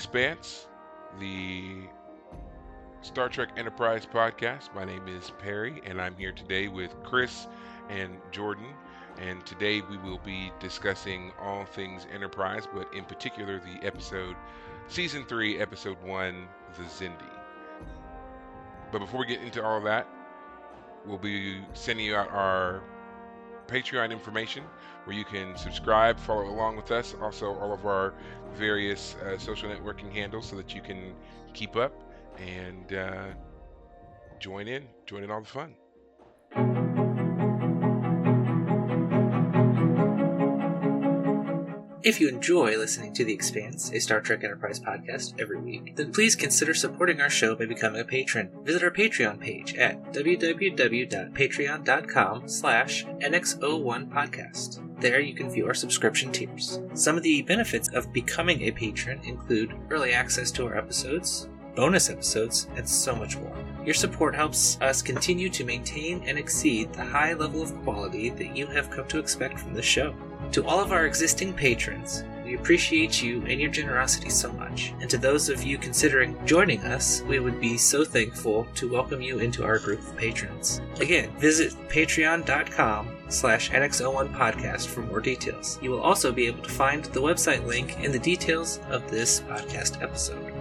Expanse, the Star Trek Enterprise podcast. My name is Perry, and I'm here today with Chris and Jordan. And today we will be discussing all things Enterprise, but in particular the episode, season three, episode one, the Xindi. But before we get into all that, we'll be sending you out our Patreon information where you can subscribe, follow along with us, also all of our various uh, social networking handles so that you can keep up and uh, join in, join in all the fun. If you enjoy listening to The Expanse, a Star Trek Enterprise podcast every week, then please consider supporting our show by becoming a patron. Visit our Patreon page at www.patreon.com slash NX01podcast. There you can view our subscription tiers. Some of the benefits of becoming a patron include early access to our episodes, bonus episodes, and so much more. Your support helps us continue to maintain and exceed the high level of quality that you have come to expect from this show. To all of our existing patrons, we appreciate you and your generosity so much. And to those of you considering joining us, we would be so thankful to welcome you into our group of patrons. Again, visit patreon.com slash NX01 podcast for more details. You will also be able to find the website link in the details of this podcast episode.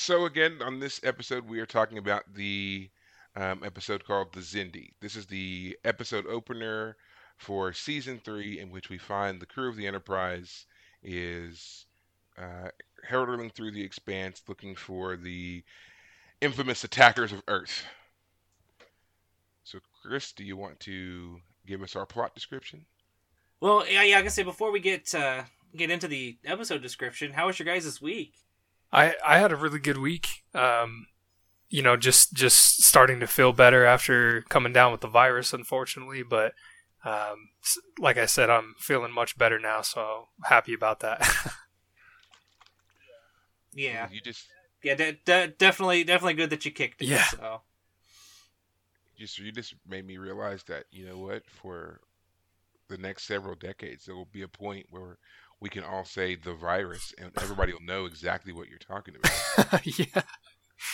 So, again, on this episode, we are talking about the um, episode called The Xindi. This is the episode opener for season three, in which we find the crew of the Enterprise is uh, heralding through the expanse looking for the infamous attackers of Earth. So, Chris, do you want to give us our plot description? Well, yeah, yeah. I can say before we get uh, get into the episode description, how was your guys this week? I I had a really good week. Um, you know, just just starting to feel better after coming down with the virus, unfortunately. But um, like I said, I'm feeling much better now, so happy about that. Yeah, You just yeah, de- de- definitely, definitely good that you kicked it. Yeah. So. just you just made me realize that you know what for the next several decades there will be a point where we can all say the virus and everybody will know exactly what you're talking about yeah,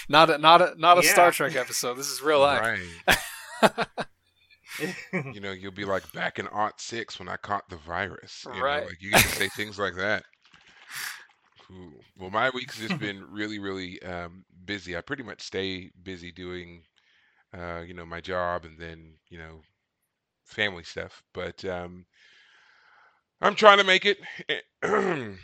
not a not a not a Yeah. Star Trek episode. This is real life. right you know you'll be like back in aught six when i caught the virus you know, Right. like you get to say things like that Ooh. well my week's just been really really um, busy i pretty much stay busy doing uh, you know my job and then you know family stuff but um, i'm trying to make it.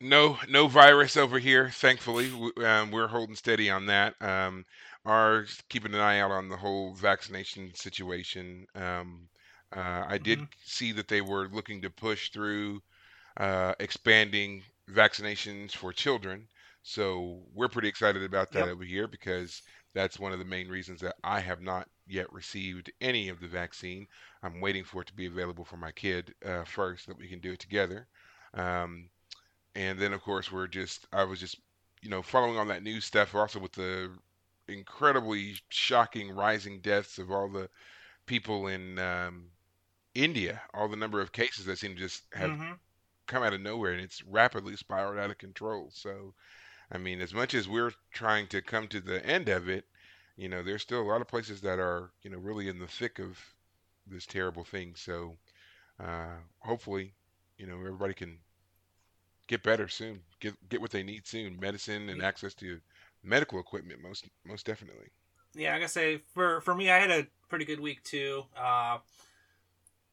No no virus over here thankfully. Um, we're holding steady on that. Um, are keeping an eye out on the whole vaccination situation. Um, uh, i did Mhm. see that they were looking to push through uh, expanding vaccinations for children. So we're pretty excited about that Yep. over here because that's one of the main reasons that I have not yet received any of the vaccine. I'm waiting for it to be available for my kid uh, first, so that we can do it together. Um, and then, of course, we're just, I was just, you know, following on that news stuff also with the incredibly shocking rising deaths of all the people in um, India, all the number of cases that seem to just have Mhm. come out of nowhere and it's rapidly spiraled out of control. So, I mean, as much as we're trying to come to the end of it, you know, there's still a lot of places that are, you know, really in the thick of this terrible thing. So, uh, hopefully, you know, everybody can get better soon, get get what they need soon, medicine and access to medical equipment most most definitely. Yeah, I gotta say for for me, I had a pretty good week too. Uh,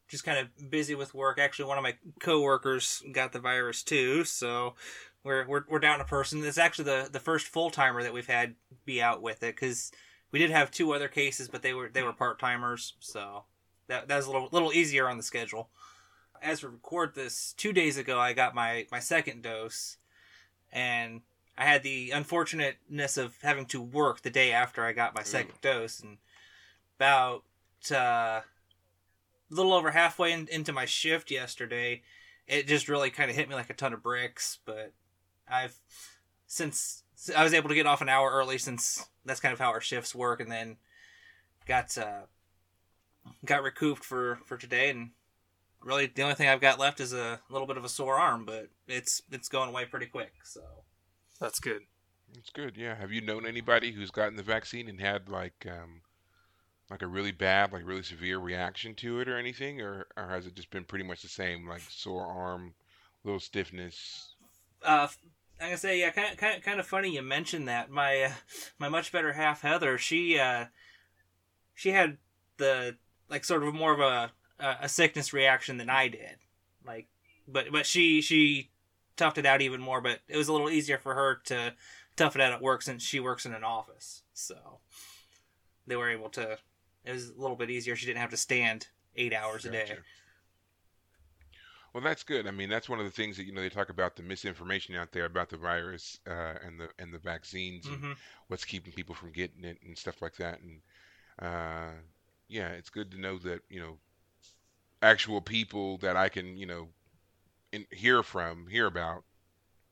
just kind of busy with work. Actually, one of my coworkers got the virus too, so we're we're, we're down a person. It's actually the the first full timer that we've had be out with it because we did have two other cases, but they were they were part timers, so that that was a little little easier on the schedule. As we record this, two days ago I got my my second dose, and I had the unfortunateness of having to work the day after I got my second dose, and about uh, a little over halfway in, into my shift yesterday, it just really kind of hit me like a ton of bricks. But I've since I was able to get off an hour early since that's kind of how our shifts work, and then got uh, got recouped for for today, and really the only thing I've got left is a little bit of a sore arm, but it's it's going away pretty quick. So That's good. It's good. Yeah. Have you known anybody who's gotten the vaccine and had like um like a really bad, like really severe reaction to it or anything, or or has it just been pretty much the same, like sore arm, little stiffness? uh, I can say yeah, kind of, kind of, kind of funny you mentioned that. My uh, my much better half Heather, she uh, she had the like sort of more of a a sickness reaction than I did. Like, but but she she toughed it out even more. But it was a little easier for her to tough it out at work since she works in an office. So they were able to. It was a little bit easier. She didn't have to stand eight hours a day. Gotcha. Well, that's good. I mean, that's one of the things that you know they talk about the misinformation out there about the virus uh, and the and the vaccines and hmm what's keeping people from getting it and stuff like that. And uh, yeah, it's good to know that you know actual people that I can you know in, hear from, hear about,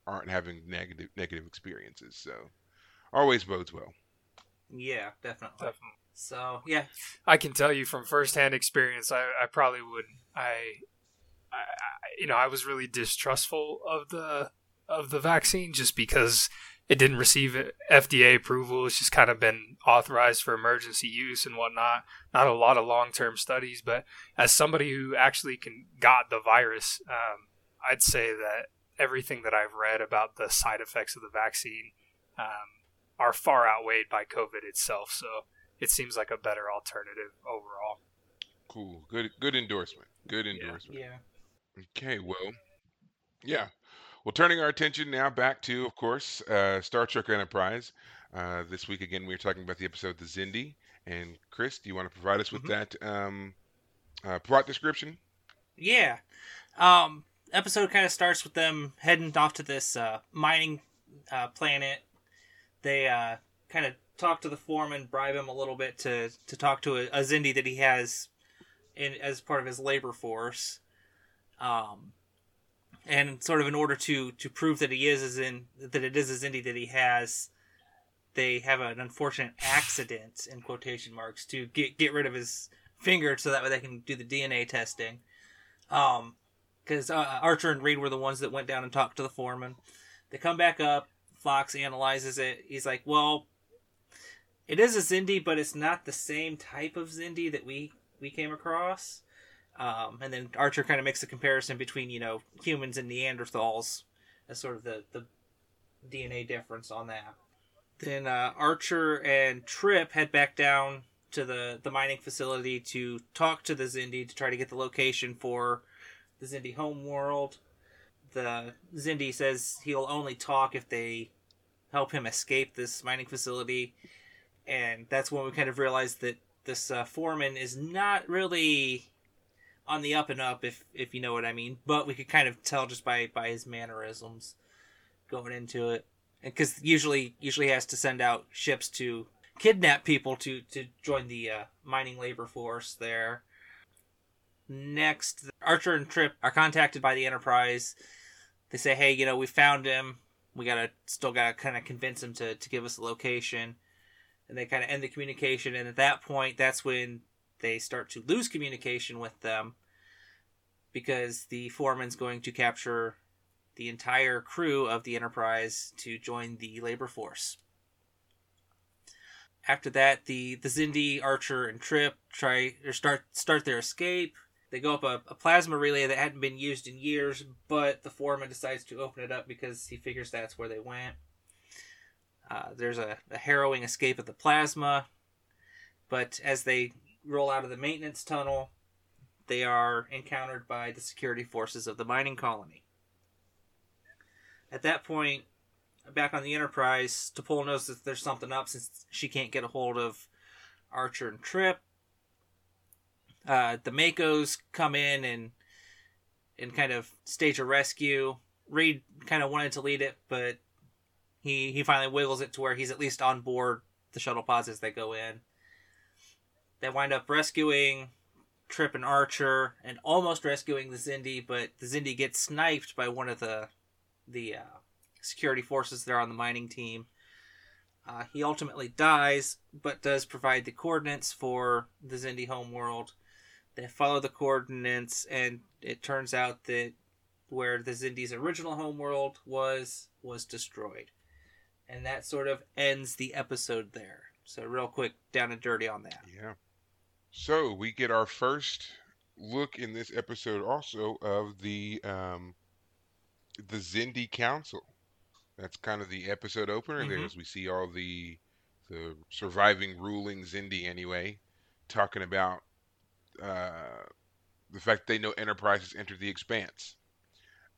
aren't having negative negative experiences. So always bodes well. Yeah, definitely. Definitely. So yeah, I can tell you from firsthand experience, I, I probably wouldn't. I, I, I- you know, I was really distrustful of the of the vaccine just because it didn't receive FDA approval. It's just kind of been authorized for emergency use and whatnot. Not a lot of long term studies, but as somebody who actually can got the virus, um, I'd say that everything that I've read about the side effects of the vaccine um, are far outweighed by COVID itself. So it seems like a better alternative overall. Cool. Good good endorsement. Good Yeah. endorsement. yeah. Okay, well, yeah. Well, turning our attention now back to, of course, uh, Star Trek Enterprise. Uh, this week again, we were talking about the episode The Xindi. And Chris, do you want to provide us with Mhm. that um, uh, plot description? Yeah. Um, episode kind of starts with them heading off to this uh, mining uh, planet. They uh, kind of talk to the foreman, bribe him a little bit to, to talk to a, a Xindi that he has in as part of his labor force. Um, and sort of in order to, to prove that he is as in that it is a Xindi that he has, they have an unfortunate accident in quotation marks to get get rid of his finger so that way they can do the DNA testing. Um, because uh, Archer and Reed were the ones that went down and talked to the foreman. They come back up. Phlox analyzes it. He's like, "Well, it is a Xindi, but it's not the same type of Xindi that we we came across." Um, and then Archer kind of makes a comparison between you know humans and Neanderthals as sort of the the DNA difference on that. Then uh, Archer and Trip head back down to the the mining facility to talk to the Xindi to try to get the location for the Xindi homeworld. The Xindi says he'll only talk if they help him escape this mining facility, and that's when we kind of realize that this uh, foreman is not really on the up and up, if if you know what I mean. But we could kind of tell just by by his mannerisms going into it, because usually usually has to send out ships to kidnap people to to join the uh, mining labor force there. Next, Archer and Trip are contacted by the Enterprise. They say, "Hey, you know, we found him. We gotta still gotta kind of convince him to to give us a location." And they kind of end the communication. And at that point, that's when they start to lose communication with them because the foreman's going to capture the entire crew of the Enterprise to join the labor force. After that, the the Xindi, Archer, and Trip try or start start their escape. They go up a, a plasma relay that hadn't been used in years, but the foreman decides to open it up because he figures that's where they went. Uh, there's a, a harrowing escape of the plasma, but as they roll out of the maintenance tunnel, they are encountered by the security forces of the mining colony. At that point, back on the Enterprise, T'Pol knows that there's something up since she can't get a hold of Archer and Trip. Uh, the MACOs come in and and kind of stage a rescue. Reed kind of wanted to lead it, but he he finally wiggles it to where he's at least on board the shuttle pods as they go in. They wind up rescuing Trip and Archer and almost rescuing the Xindi, but the Xindi gets sniped by one of the the uh, security forces there on the mining team. Uh, he ultimately dies, but does provide the coordinates for the Xindi homeworld. They follow the coordinates, and it turns out that where the Xindi's original homeworld was was destroyed, and that sort of ends the episode there. So, real quick, down and dirty on that. Yeah. So we get our first look in this episode also of the um, the Xindi Council. That's kind of the episode opener. Mhm. as we see all the the surviving ruling Xindi anyway, talking about uh, the fact they know Enterprise has entered the Expanse.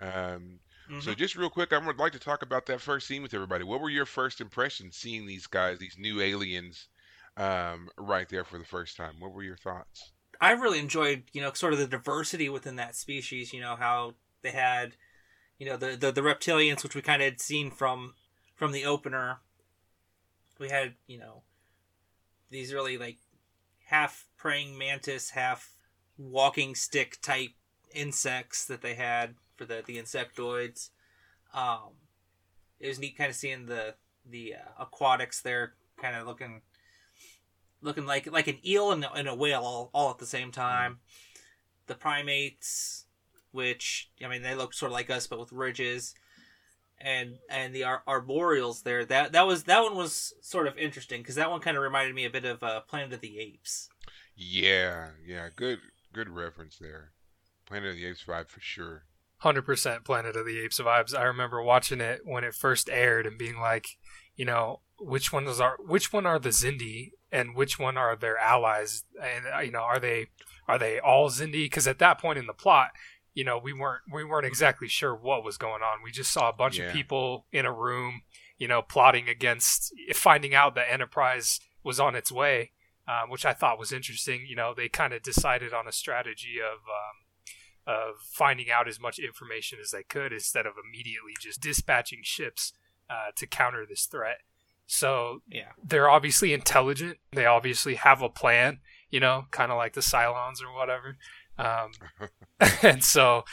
Um, So Mhm. just real quick, I would like to talk about that first scene with everybody. What were your first impressions seeing these guys, these new aliens, um, right there for the first time? What were your thoughts? I really enjoyed, you know, sort of the diversity within that species. You know how they had, you know, the the, the reptilians, which we kind of had seen from from the opener. We had, you know, these really like half praying mantis, half walking stick type insects that they had for the the insectoids. Um, it was neat, kind of seeing the the uh, aquatics there, kind of looking looking like like an eel and, a- and a whale all, all at the same time. The primates, which I mean, they look sort of like us but with ridges, and and the ar- arboreals there. That that was that one was sort of interesting because that one kind of reminded me a bit of uh, Planet of the Apes. Yeah, yeah, good, good reference there. Planet of the Apes vibe for sure. hundred percent Planet of the Apes vibes. I remember watching it when it first aired and being like, you know, which one is our which one are the Xindi and which one are their allies, and uh, you know, are they are they all Xindi? Because at that point in the plot, you know, we weren't we weren't exactly sure what was going on. We just saw a bunch Yeah. of people in a room, you know, plotting against finding out that Enterprise was on its way, um, which I thought was interesting. You know, they kind of decided on a strategy of. Um, of finding out as much information as they could instead of immediately just dispatching ships uh, to counter this threat. So Yeah, they're obviously intelligent. They obviously have a plan, you know, kind of like the Cylons or whatever. Um, and so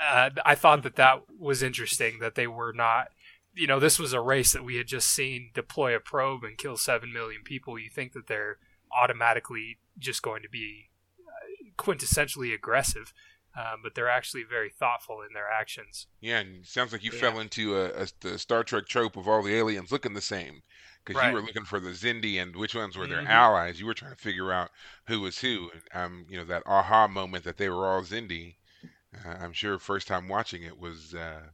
uh, I thought that that was interesting that they were not, you know, this was a race that we had just seen deploy a probe and kill 7 million people. You think that they're automatically just going to be uh, quintessentially aggressive, um, but they're actually very thoughtful in their actions. Yeah, and it sounds like you Yeah. fell into a, a the Star Trek trope of all the aliens looking the same, because Right. you were looking for the Xindi and which ones were their Mhm. allies. You were trying to figure out who was who. And, Um, you know that aha moment that they were all Xindi. Uh, I'm sure first time watching it was uh,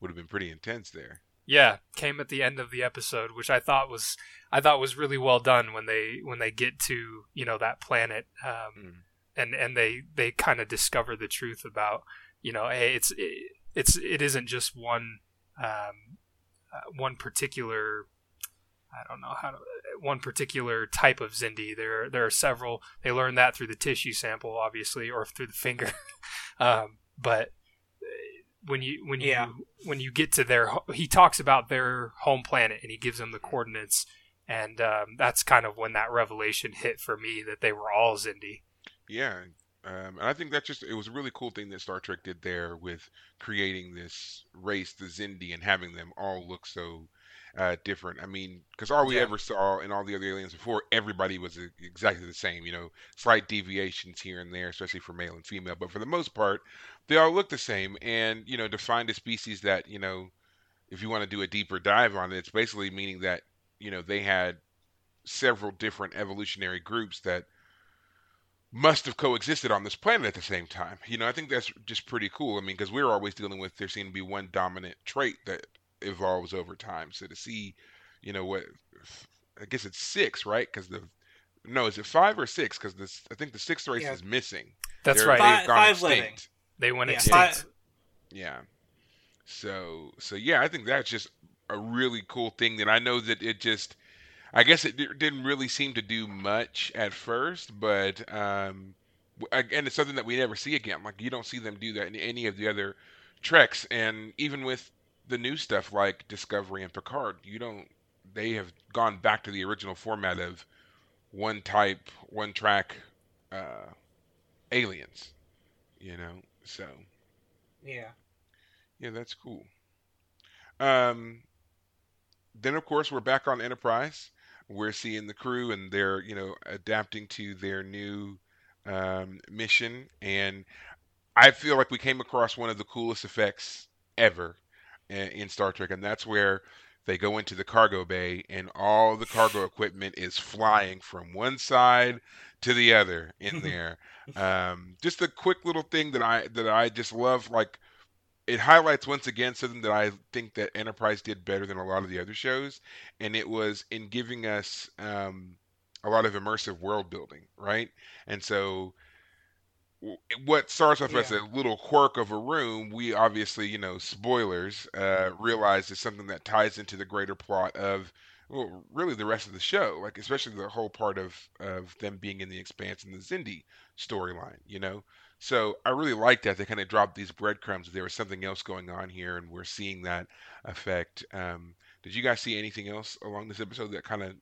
would have been pretty intense there. Yeah, came at the end of the episode, which I thought was I thought was really well done when they when they get to you know that planet, um, Mm. And and they they kind of discover the truth about you know hey it's it, it's it isn't just one um, uh, one particular I don't know how to one particular type of Xindi. There there are several. They learned that through the tissue sample, obviously, or through the finger. um, but uh, when you when you Yeah. when you get to their he talks about their home planet and he gives them the coordinates and um, that's kind of when that revelation hit for me that they were all Xindi. Yeah, um, and I think that's just it was a really cool thing that Star Trek did there with creating this race, the Xindi, and having them all look so uh, different. I mean, because all we Yeah. ever saw in all the other aliens before, everybody was exactly the same. You know, slight deviations here and there, especially for male and female, but for the most part, they all look the same. And you know, to find a species that you know, if you want to do a deeper dive on it, it's basically meaning that you know they had several different evolutionary groups that must have coexisted on this planet at the same time. You know, I think that's just pretty cool. I mean, because we're always dealing with there seems to be one dominant trait that evolves over time. So to see, you know, what I guess it's six, right? Because the No, is it five or six? Because this, I think the sixth race Yeah. is missing. That's They're- right. they've Five- gone five living. They went Yeah, extinct. Yeah. So so yeah, I think that's just a really cool thing that I know that it just I guess it di- didn't really seem to do much at first, but um again it's something that we never see again. Like you don't see them do that in any of the other treks and even with the new stuff like Discovery and Picard, you don't they have gone back to the original format of one type, one track uh aliens, you know. So Yeah. yeah, that's cool. Um, then of course we're back on Enterprise. We're seeing the crew and they're you know adapting to their new um, mission, and I feel like we came across one of the coolest effects ever in Star Trek, and that's where they go into the cargo bay and all the cargo equipment is flying from one side to the other in there. um, just a quick little thing that I that I just love, like it highlights once again something that I think that Enterprise did better than a lot of the other shows, and it was in giving us um, a lot of immersive world building, right? And so, what starts off as a little quirk of a room, we obviously, you know, spoilers, uh, realize is something that ties into the greater plot of. Well, really, the rest of the show, like especially the whole part of of them being in the Expanse and the Xindi storyline, you know. So I really like that they kind of dropped these breadcrumbs. There was something else going on here, and we're seeing that effect. Um, did you guys see anything else along this episode that kind of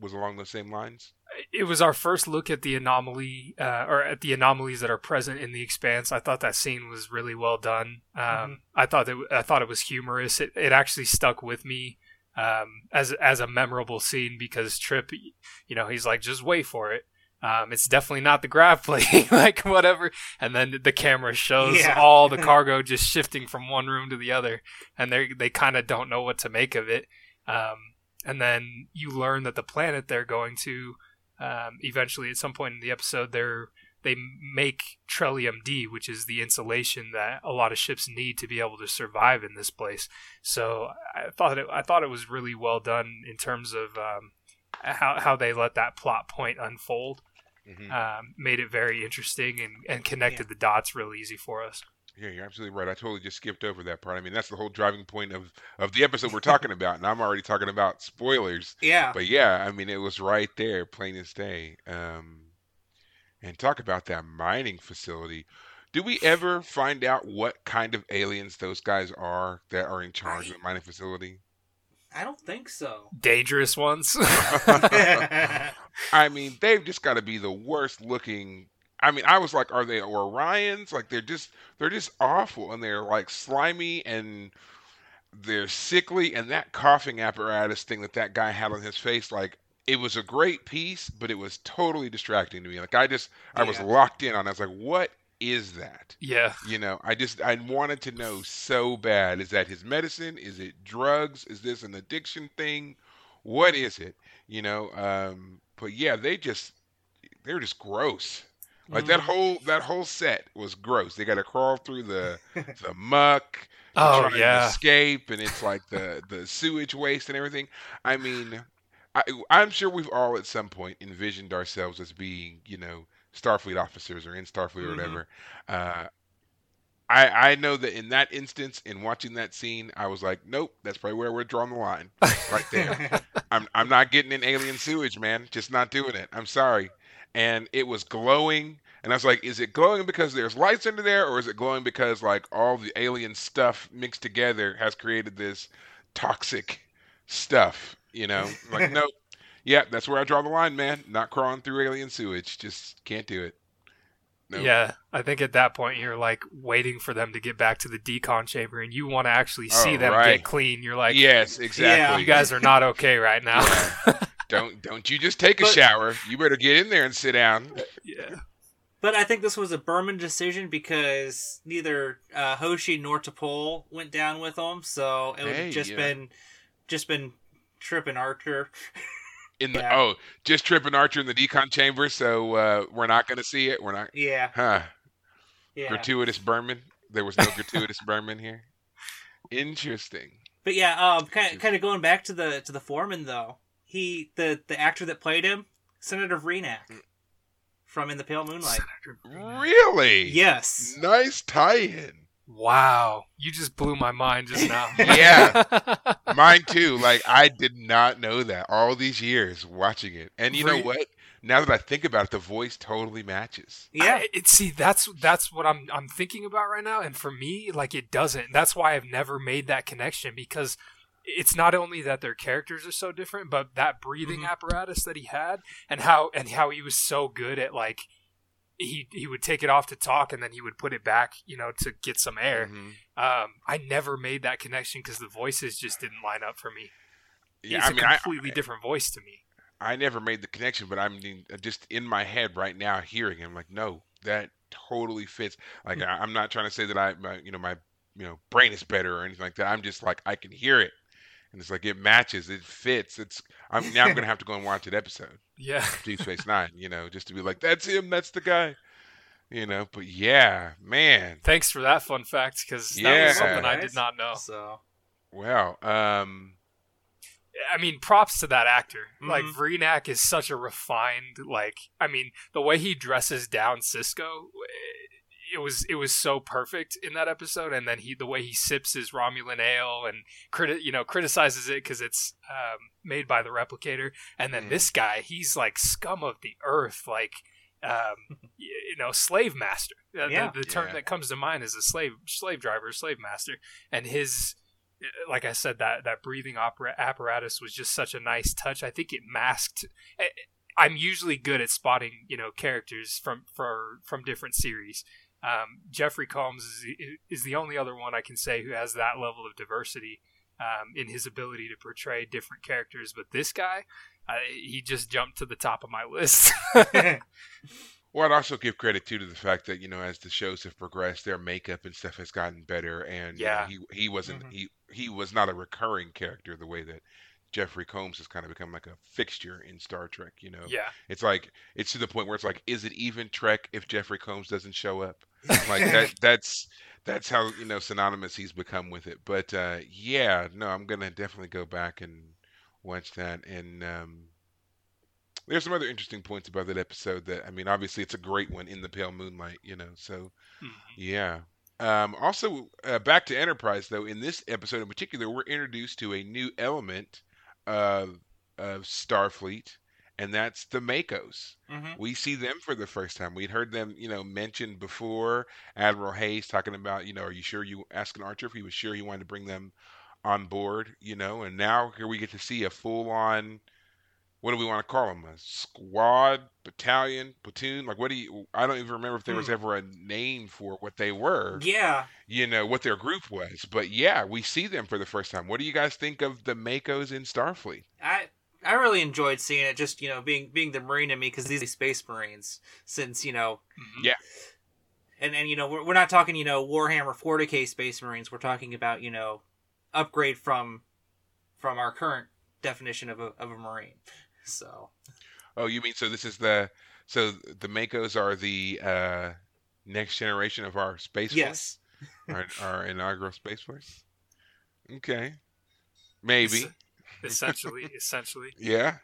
was along those same lines? it was our first look at the anomaly uh, or at the anomalies that are present in the expanse i thought that scene was really well done um, Mhm. i thought that i thought it was humorous it, it actually stuck with me um, as as a memorable scene because trip you know he's like just wait for it um, it's definitely not the grav plate like whatever and then the camera shows Yeah. all the cargo just shifting from one room to the other and they they kind of don't know what to make of it um, and then you learn that the planet they're going to um, eventually at some point in the episode they're they make Trellium D, which is the insulation that a lot of ships need to be able to survive in this place. So I thought it I thought it was really well done in terms of um, how how they let that plot point unfold. hmm Um, made it very interesting and, and connected the dots real easy for us. Yeah, you're absolutely right. I totally just skipped over that part. I mean, that's the whole driving point of of the episode we're talking about, and I'm already talking about spoilers. Yeah. But yeah, I mean, it was right there, plain as day. Um, and talk about that mining facility. Do we ever find out what kind of aliens those guys are that are in charge of the mining facility? I don't think so. Dangerous ones. I mean, they've just got to be the worst looking. I mean, I was like, are they Orions? Like they're just they're just awful, and they're like slimy and they're sickly. And that coughing apparatus thing that that guy had on his face, like it was a great piece, but it was totally distracting to me. Like I just I was locked in on. it. I was like, what is that? yeah. You know, I just I wanted to know so bad. Is that his medicine? Is it drugs? Is this an addiction thing? What is it? You know, um, but yeah, they just they're just gross. Like that Mhm. whole that whole set was gross. They got to crawl through the the muck, Oh trying to yeah. escape, and it's like the the sewage waste and everything. I mean, I, I'm sure we've all at some point envisioned ourselves as being, you know, Starfleet officers or in Starfleet or Mhm. whatever. Uh, I I know that in that instance, in watching that scene, I was like, nope, that's probably where we're drawing the line, right there. I'm I'm not getting in alien sewage, man. Just not doing it. I'm sorry. And it was glowing, and I was like, is it glowing because there's lights under there, or is it glowing because like all the alien stuff mixed together has created this toxic stuff? You know, like nope. Yeah, that's where I draw the line, man. Not crawling through alien sewage. Just can't do it. Nope. Yeah, I think at that point you're like waiting for them to get back to the decon chamber, and you want to actually see Oh, them right. get clean. You're like, yes, exactly. you guys are not okay right now. don't don't you just take a But- shower. You better get in there and sit down. yeah, But I think this was a Berman decision because neither uh, Hoshi nor T'Pol went down with them, so it would Hey, have just yeah. been just been Trip and Archer. In the Yeah. oh, just tripping Archer in the decon chamber, so uh, we're not going to see it. We're not. Yeah, Huh. yeah. Gratuitous Berman. There was no gratuitous Berman here. Interesting. But yeah, um, kind kind of going back to the to the foreman though. He the the actor that played him Senator Vreenak from In the Pale Moonlight. Really? Yes. Nice tie-in. Wow, you just blew my mind just now. Yeah. Mine too. Like I did not know that all these years watching it. And you know what? Now that I think about it, the voice totally matches. Yeah. I, it, see, that's that's what I'm I'm thinking about right now, and for me, like it doesn't. That's why I've never made that connection because it's not only that their characters are so different, but that breathing Mhm. apparatus that he had, and how and how he was so good at like he he would take it off to talk, and then he would put it back, you know, to get some air. Mhm. Um, I never made that connection because the voices just didn't line up for me. Yeah, it's I mean, a I, completely different voice to me. I never made the connection, but I mean, just in my head right now, hearing him, like, no, that totally fits. Like, I, I'm not trying to say that I, my, you know, my, you know, brain is better or anything like that. I'm just like, I can hear it, and it's like it matches, it fits. It's. I'm now. I'm gonna have to go and watch that episode, Yeah. Deep Space Nine. You know, just to be like, that's him. That's the guy. You know, but yeah, man. Thanks for that fun fact because that Yeah. was something I did not know. So Wow. Um. I mean, props to that actor. Like Mhm. Vreenak is such a refined, like I mean, the way he dresses down Sisko, it was it was so perfect in that episode. And then he the way he sips his Romulan ale and criti- you know criticizes it because it's um, made by the replicator. And then Mhm. this guy, he's like scum of the earth, like. Um, y- you know, slave master. Uh, Yeah. The, the term Yeah. that comes to mind is a slave slave driver, slave master, and his like I said, that that breathing opera apparatus was just such a nice touch. I think it masked. I- I'm usually good at spotting, you know, characters from for from different series. Um, Jeffrey Combs is is the only other one I can say who has that level of diversity um, in his ability to portray different characters. But this guy, uh, he just jumped to the top of my list. Well, I'd also give credit too to the fact that you know as the shows have progressed, their makeup and stuff has gotten better, and you know, Yeah. he he wasn't Mhm. he he was not a recurring character the way that Jeffrey Combs has kind of become like a fixture in Star Trek. You know, yeah, it's like it's to the point where it's like, is it even Trek if Jeffrey Combs doesn't show up? Like that that's that's how you know synonymous he's become with it. But uh, yeah, no, I'm gonna definitely go back and watch that and. Um, there's some other interesting points about that episode that I mean obviously it's a great one in the pale moonlight you know so Mhm. yeah um, also uh, back to Enterprise though in this episode in particular we're introduced to a new element of of Starfleet and that's the MACOs. Hmm we see them for the first time. We'd heard them you know mentioned before. Admiral Hayes talking about you know are you sure you asking Archer if he was sure he wanted to bring them on board you know and now here we get to see a full on what do we want to call them? A squad, battalion, platoon? Like, what do you? I don't even remember if there was Hmm. ever a name for what they were. yeah. You know what their group was, but yeah, we see them for the first time. What do you guys think of the MACOs in Starfleet? I I really enjoyed seeing it. Just you know, being being the marine in me because these are space marines. Since you know, Mhm. Yeah. and and you know, we're, we're not talking you know Warhammer 40k space marines. We're talking about you know, upgrade from from our current definition of a of a marine. So Oh, you mean so this is the so the MACOs are the uh, next generation of our space yes, force, our, our inaugural space force? Okay, maybe. Es- essentially, essentially. Yeah.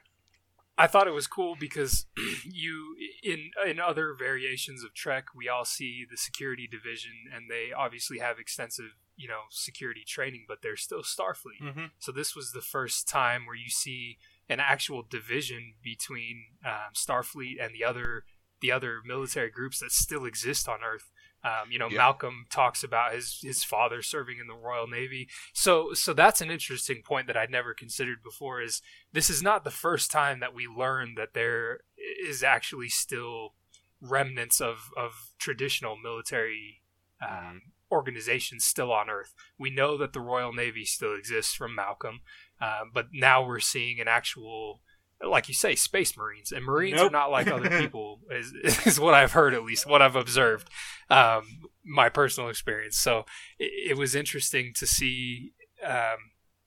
I thought it was cool because you in in other variations of Trek, we all see the security division, and they obviously have extensive you know security training, but they're still Starfleet. hmm So this was the first time where you see an actual division between um, Starfleet and the other the other military groups that still exist on Earth. Um, you know, Yeah. Malcolm talks about his his father serving in the Royal Navy. So so that's an interesting point that I'd never considered before. Is this is not the first time that we learn that there is actually still remnants of of traditional military um, organizations still on Earth. We know that the Royal Navy still exists from Malcolm, uh, but now we're seeing an actual, like you say, space marines. And marines are not like other people, is, is what I've heard at least, what I've observed, um, my personal experience. So it, it was interesting to see um,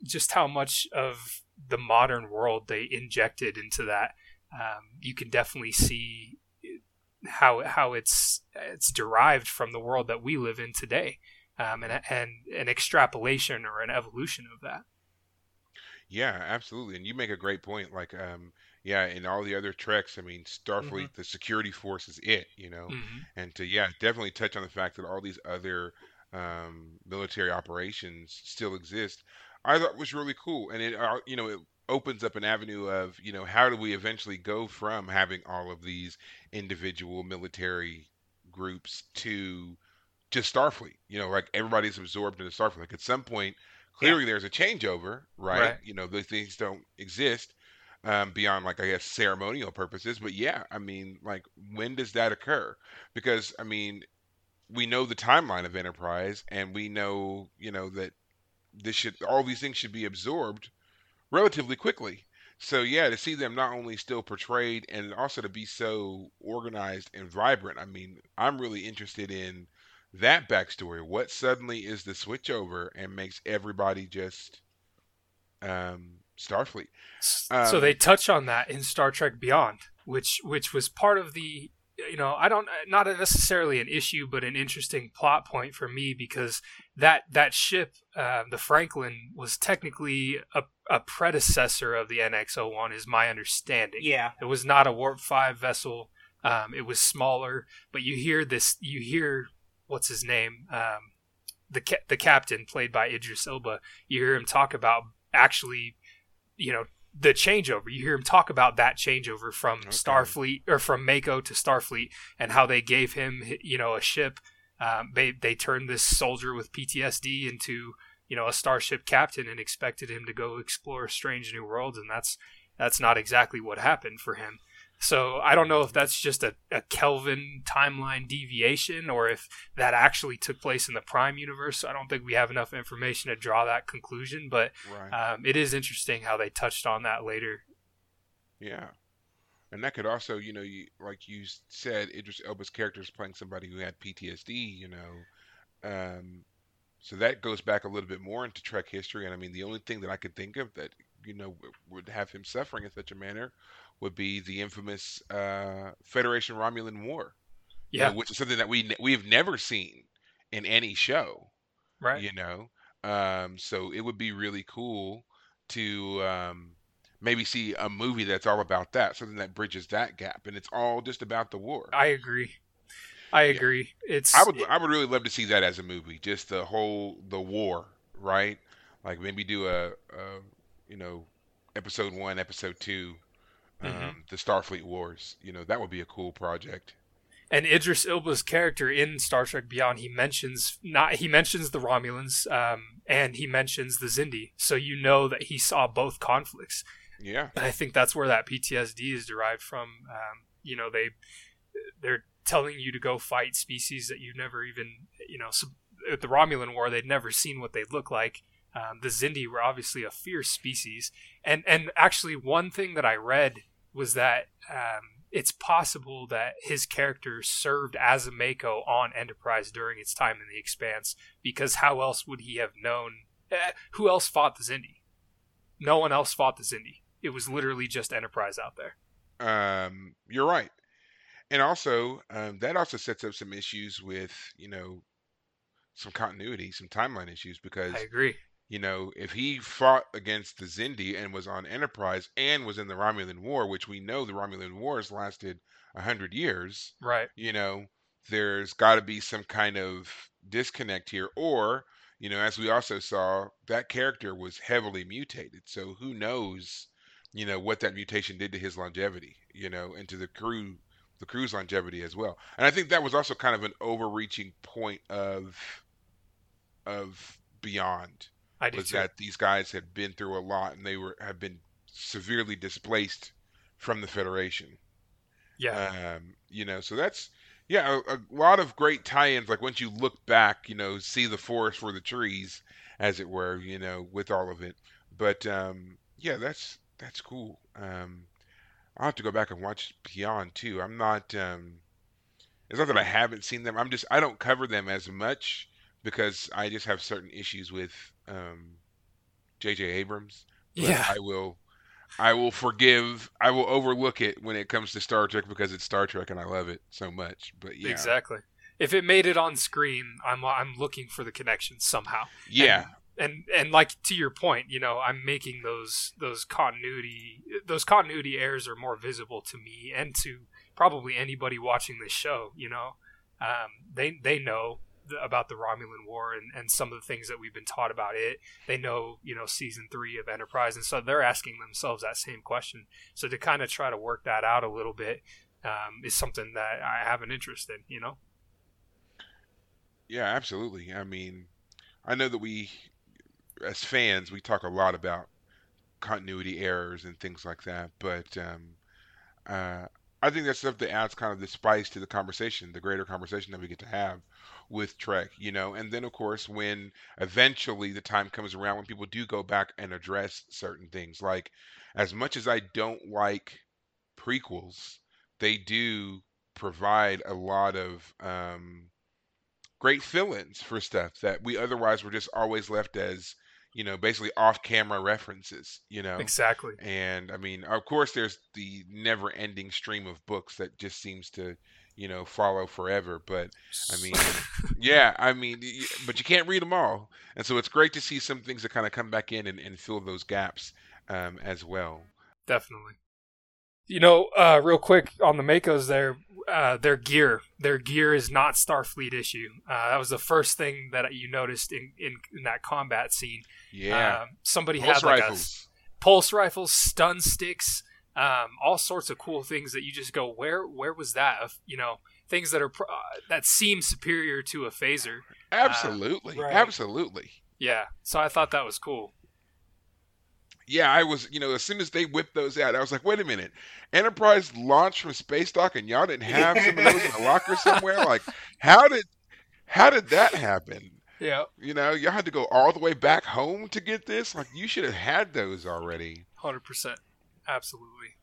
just how much of the modern world they injected into that. Um, you can definitely see how how it's it's derived from the world that we live in today, um, and and an extrapolation or an evolution of that. Yeah, absolutely. And you make a great point. Like, um, yeah, in all the other treks, I mean, Starfleet, the security force is it, you know. Mhm. And to yeah, definitely touch on the fact that all these other um, military operations still exist, I thought was really cool. And it, uh, you know, it opens up an avenue of, you know, how do we eventually go from having all of these individual military groups to just Starfleet? You know, like everybody's absorbed into Starfleet. Like at some point, clearly there's a changeover, right? Right. You know, those things don't exist um, beyond like I guess ceremonial purposes. But yeah, I mean, like when does that occur? Because I mean, we know the timeline of Enterprise, and we know you know that this should all these things should be absorbed relatively quickly. So yeah, to see them not only still portrayed and also to be so organized and vibrant. I mean, I'm really interested in that backstory. What suddenly is the switchover and makes everybody just um, Starfleet? Um, so they touch on that in Star Trek Beyond, which which was part of the you know I don't not necessarily an issue, but an interesting plot point for me because that that ship, uh, the Franklin, was technically a, a predecessor of the NX-01, is my understanding. Yeah. It was not a Warp Five vessel. Um, it was smaller, but you hear this. You hear what's his name, um, the ca- the captain played by Idris Elba. You hear him talk about actually, you know, the changeover. You hear him talk about that changeover from Okay. Starfleet or from MACO to Starfleet, and how they gave him, you know, a ship. Um, they they turned this soldier with PTSD into you know a starship captain and expected him to go explore strange new worlds, and that's that's not exactly what happened for him. So I don't know if that's just a, a Kelvin timeline deviation or if that actually took place in the Prime universe. I don't think we have enough information to draw that conclusion, but Right. um, it is interesting how they touched on that later. Yeah. And that could also, you know, you, like you said, Idris Elba's character is playing somebody who had PTSD, you know. Um, so that goes back a little bit more into Trek history. And I mean, the only thing that I could think of that, you know, would have him suffering in such a manner would be the infamous uh, Federation Romulan War, you know, Yeah, which is something that we we have never seen in any show right. you know um so it would be really cool to um maybe see a movie that's all about that something that bridges that gap and it's all just about the war I agree. I Yeah. agree. It's i would i would really love to see that as a movie just the whole the war right like maybe do a, a you know episode one episode 2 um Mhm. the starfleet wars you know that would be a cool project and Idris Elba's character in Star Trek Beyond, he mentions not he mentions the Romulans, um, and he mentions the Xindi, so you know that he saw both conflicts. yeah And I think that's where that PTSD is derived from. Um, you know, they they're telling you to go fight species that you've never even, you know, sub- at the Romulan War, they'd never seen what they look like. Um, the Xindi were obviously a fierce species, and and actually one thing that I read was that um, it's possible that his character served as a MACO on Enterprise during its time in the Expanse, because how else would he have known? Eh, who else fought the Xindi? No one else fought the Xindi. It was literally just Enterprise out there. Um, you're right. And also, um, that also sets up some issues with, you know, some continuity, some timeline issues because, I agree. You know, if he fought against the Xindi and was on Enterprise and was in the Romulan War, which we know the Romulan Wars lasted a hundred years, Right. you know, there's got to be some kind of disconnect here. Or, you know, as we also saw, that character was heavily mutated. So who knows, you know, what that mutation did to his longevity, you know, and to the crew, the crew's longevity as well. And I think that was also kind of an overreaching point of, of Beyond I was too. that these guys had been through a lot and they were have been severely displaced from the Federation. yeah. Um, you know, so that's yeah, a, a lot of great tie-ins. Like once you look back, you know, see the forest for the trees, as it were. You know, with all of it. But um, yeah, that's that's cool. Um, I'll have to go back and watch Beyond too. I'm not. Um, it's not that I haven't seen them. I'm just I don't cover them as much because I just have certain issues with um, J.J. Abrams. Yeah. I will. I will forgive. I will overlook it when it comes to Star Trek because it's Star Trek and I love it so much. But yeah, Exactly. If it made it on screen, I'm I'm looking for the connection somehow. yeah, and and like to your point, you know, I'm making those those continuity those continuity errors are more visible to me and to probably anybody watching this show. You know, um, they they know about the Romulan War and, and some of the things that we've been taught about it. They know, you know, season three of Enterprise, and so they're asking themselves that same question. So to kind of try to work that out a little bit um, is something that I have an interest in. You know. Yeah, absolutely. I mean, I know that we, as fans, we talk a lot about continuity errors and things like that, but um, uh, I think that stuff that adds kind of the spice to the conversation, the greater conversation that we get to have with Trek, you know. And then, of course, when eventually the time comes around when people do go back and address certain things, like as much as I don't like prequels, they do provide a lot of um, great fill-ins for stuff that we otherwise were just always left as you know basically off-camera references you know? Exactly. And i mean of course there's the never-ending stream of books that just seems to you know follow forever but i mean yeah i mean but you can't read them all. And so it's great to see some things that kind of come back in and, and fill those gaps um, as well. Definitely you know uh, real quick on the MACOs there uh, their gear. Their gear is not Starfleet issue. Uh, that was the first thing that you noticed in, in, in that combat scene. Yeah, um, somebody pulse had like rifles. a pulse rifles, stun sticks, um, all sorts of cool things that you just go, where where was that? You know, things that are uh, that seem superior to a phaser. Absolutely, right. absolutely. Yeah, so I thought that was cool. Yeah, I was, you know, as soon as they whipped those out, I was like, wait a minute. Enterprise launched from space dock and y'all didn't have some of those in a locker somewhere? Like, how did how did that happen? Yeah, You know, y'all had to go all the way back home to get this? Like you should have had those already. hundred percent, absolutely.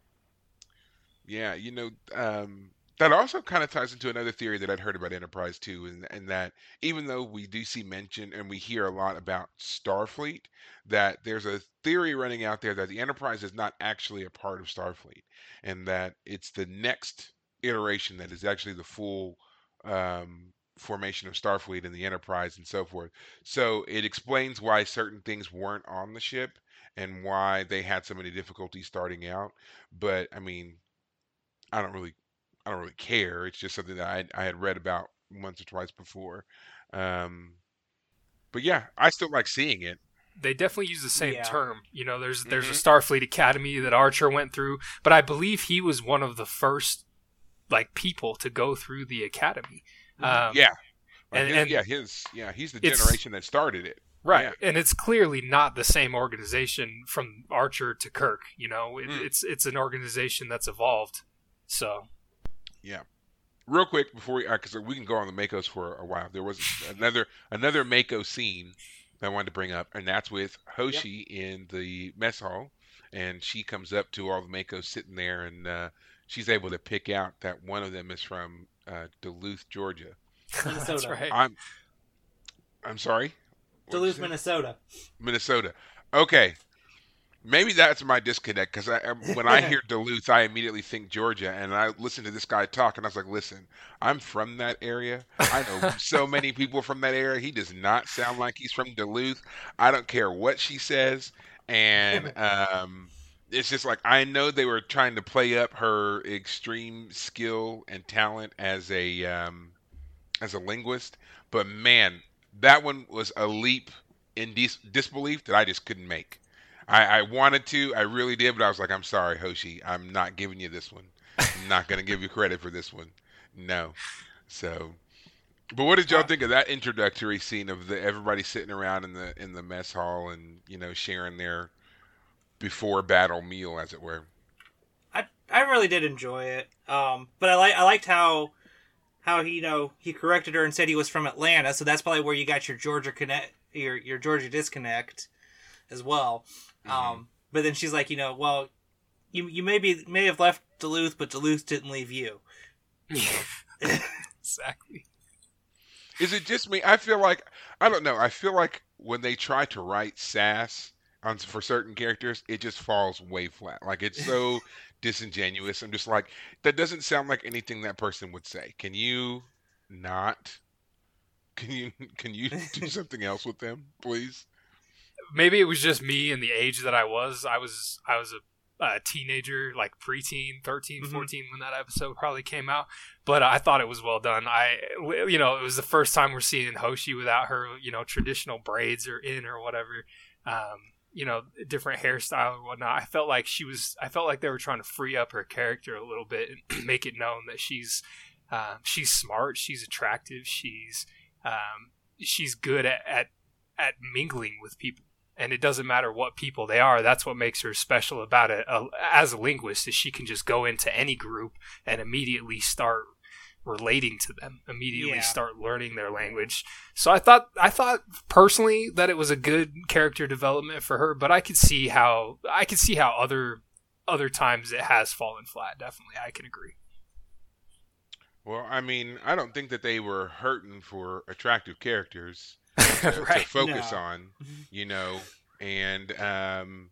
Yeah, you know, um, that also kind of ties into another theory that I'd heard about Enterprise too, and, and that even though we do see mention and we hear a lot about Starfleet, that there's a theory running out there that the Enterprise is not actually a part of Starfleet, and that it's the next iteration that is actually the full um, formation of Starfleet and the Enterprise and so forth. So it explains why certain things weren't on the ship and why they had so many difficulties starting out. But I mean, I don't really I don't really care. It's just something that I I had read about once or twice before. Um, but yeah, I still like seeing it. They definitely use the same Yeah. term. You know, there's there's Mhm. a Starfleet Academy that Archer went through, but I believe he was one of the first like people to go through the academy. Um, yeah, Like and- his- and yeah, his yeah, he's the generation that started it. Right, Yeah. and it's clearly not the same organization from Archer to Kirk. You know, it, Mm. it's it's an organization that's evolved. So Real quick before we, because we can go on the MACOs for a while. There was another another MACO scene that I wanted to bring up, and that's with Hoshi in the mess hall, and she comes up to all the MACOs sitting there, and uh, she's able to pick out that one of them is from uh, Duluth, Georgia. that's Minnesota. right. I'm I'm sorry, What'd Duluth. Minnesota. Minnesota. Okay, maybe that's my disconnect because I, um, when I hear Duluth, I immediately think Georgia, and I listened to this guy talk, and I was like, "Listen, I'm from that area. I know so many people from that area. He does not sound like he's from Duluth. I don't care what she says, and um, it's just like I know they were trying to play up her extreme skill and talent as a um, as a linguist, but man, that one was a leap in dis- disbelief that I just couldn't make. I, I wanted to, I really did, but I was like, I'm sorry, Hoshi, I'm not giving you this one. I'm not going to give you credit for this one. No. So, but what did y'all think of that introductory scene of the everybody sitting around in the in the mess hall and you know sharing their before battle meal, as it were? I I really did enjoy it. Um, but I like I liked how how he you know he corrected her and said he was from Atlanta, so that's probably where you got your Georgia connect your your Georgia disconnect as well. Um, but then she's like, you know, well, you you maybe may have left Duluth, but Duluth didn't leave you. exactly. Is it just me? I feel like I don't know. I feel like when they try to write sass on for certain characters, it just falls way flat. Like it's so disingenuous. I'm just like that doesn't sound like anything that person would say. Can you not? Can you can you do something else with them, please? Maybe it was just me and the age that I was. I was I was a uh, teenager, like preteen, 13, Mhm. 14 when that episode probably came out. But I thought it was well done. I, you know, it was the first time we're seeing Hoshi without her, you know, traditional braids or in or whatever, um, you know, different hairstyle or whatnot. I felt like she was, I felt like they were trying to free up her character a little bit and make it known that she's, uh, she's smart, she's attractive, she's, um, she's good at, at, at mingling with people and it doesn't matter what people they are that's what makes her special about it. Uh, as a linguist is she can just go into any group and immediately start relating to them immediately Yeah. start learning their language. So i thought i thought personally that it was a good character development for her but i could see how i could see how other other times it has fallen flat. Definitely i can agree. Well, I mean, I don't think that they were hurting for attractive characters to, to focus No. on, you know, and um,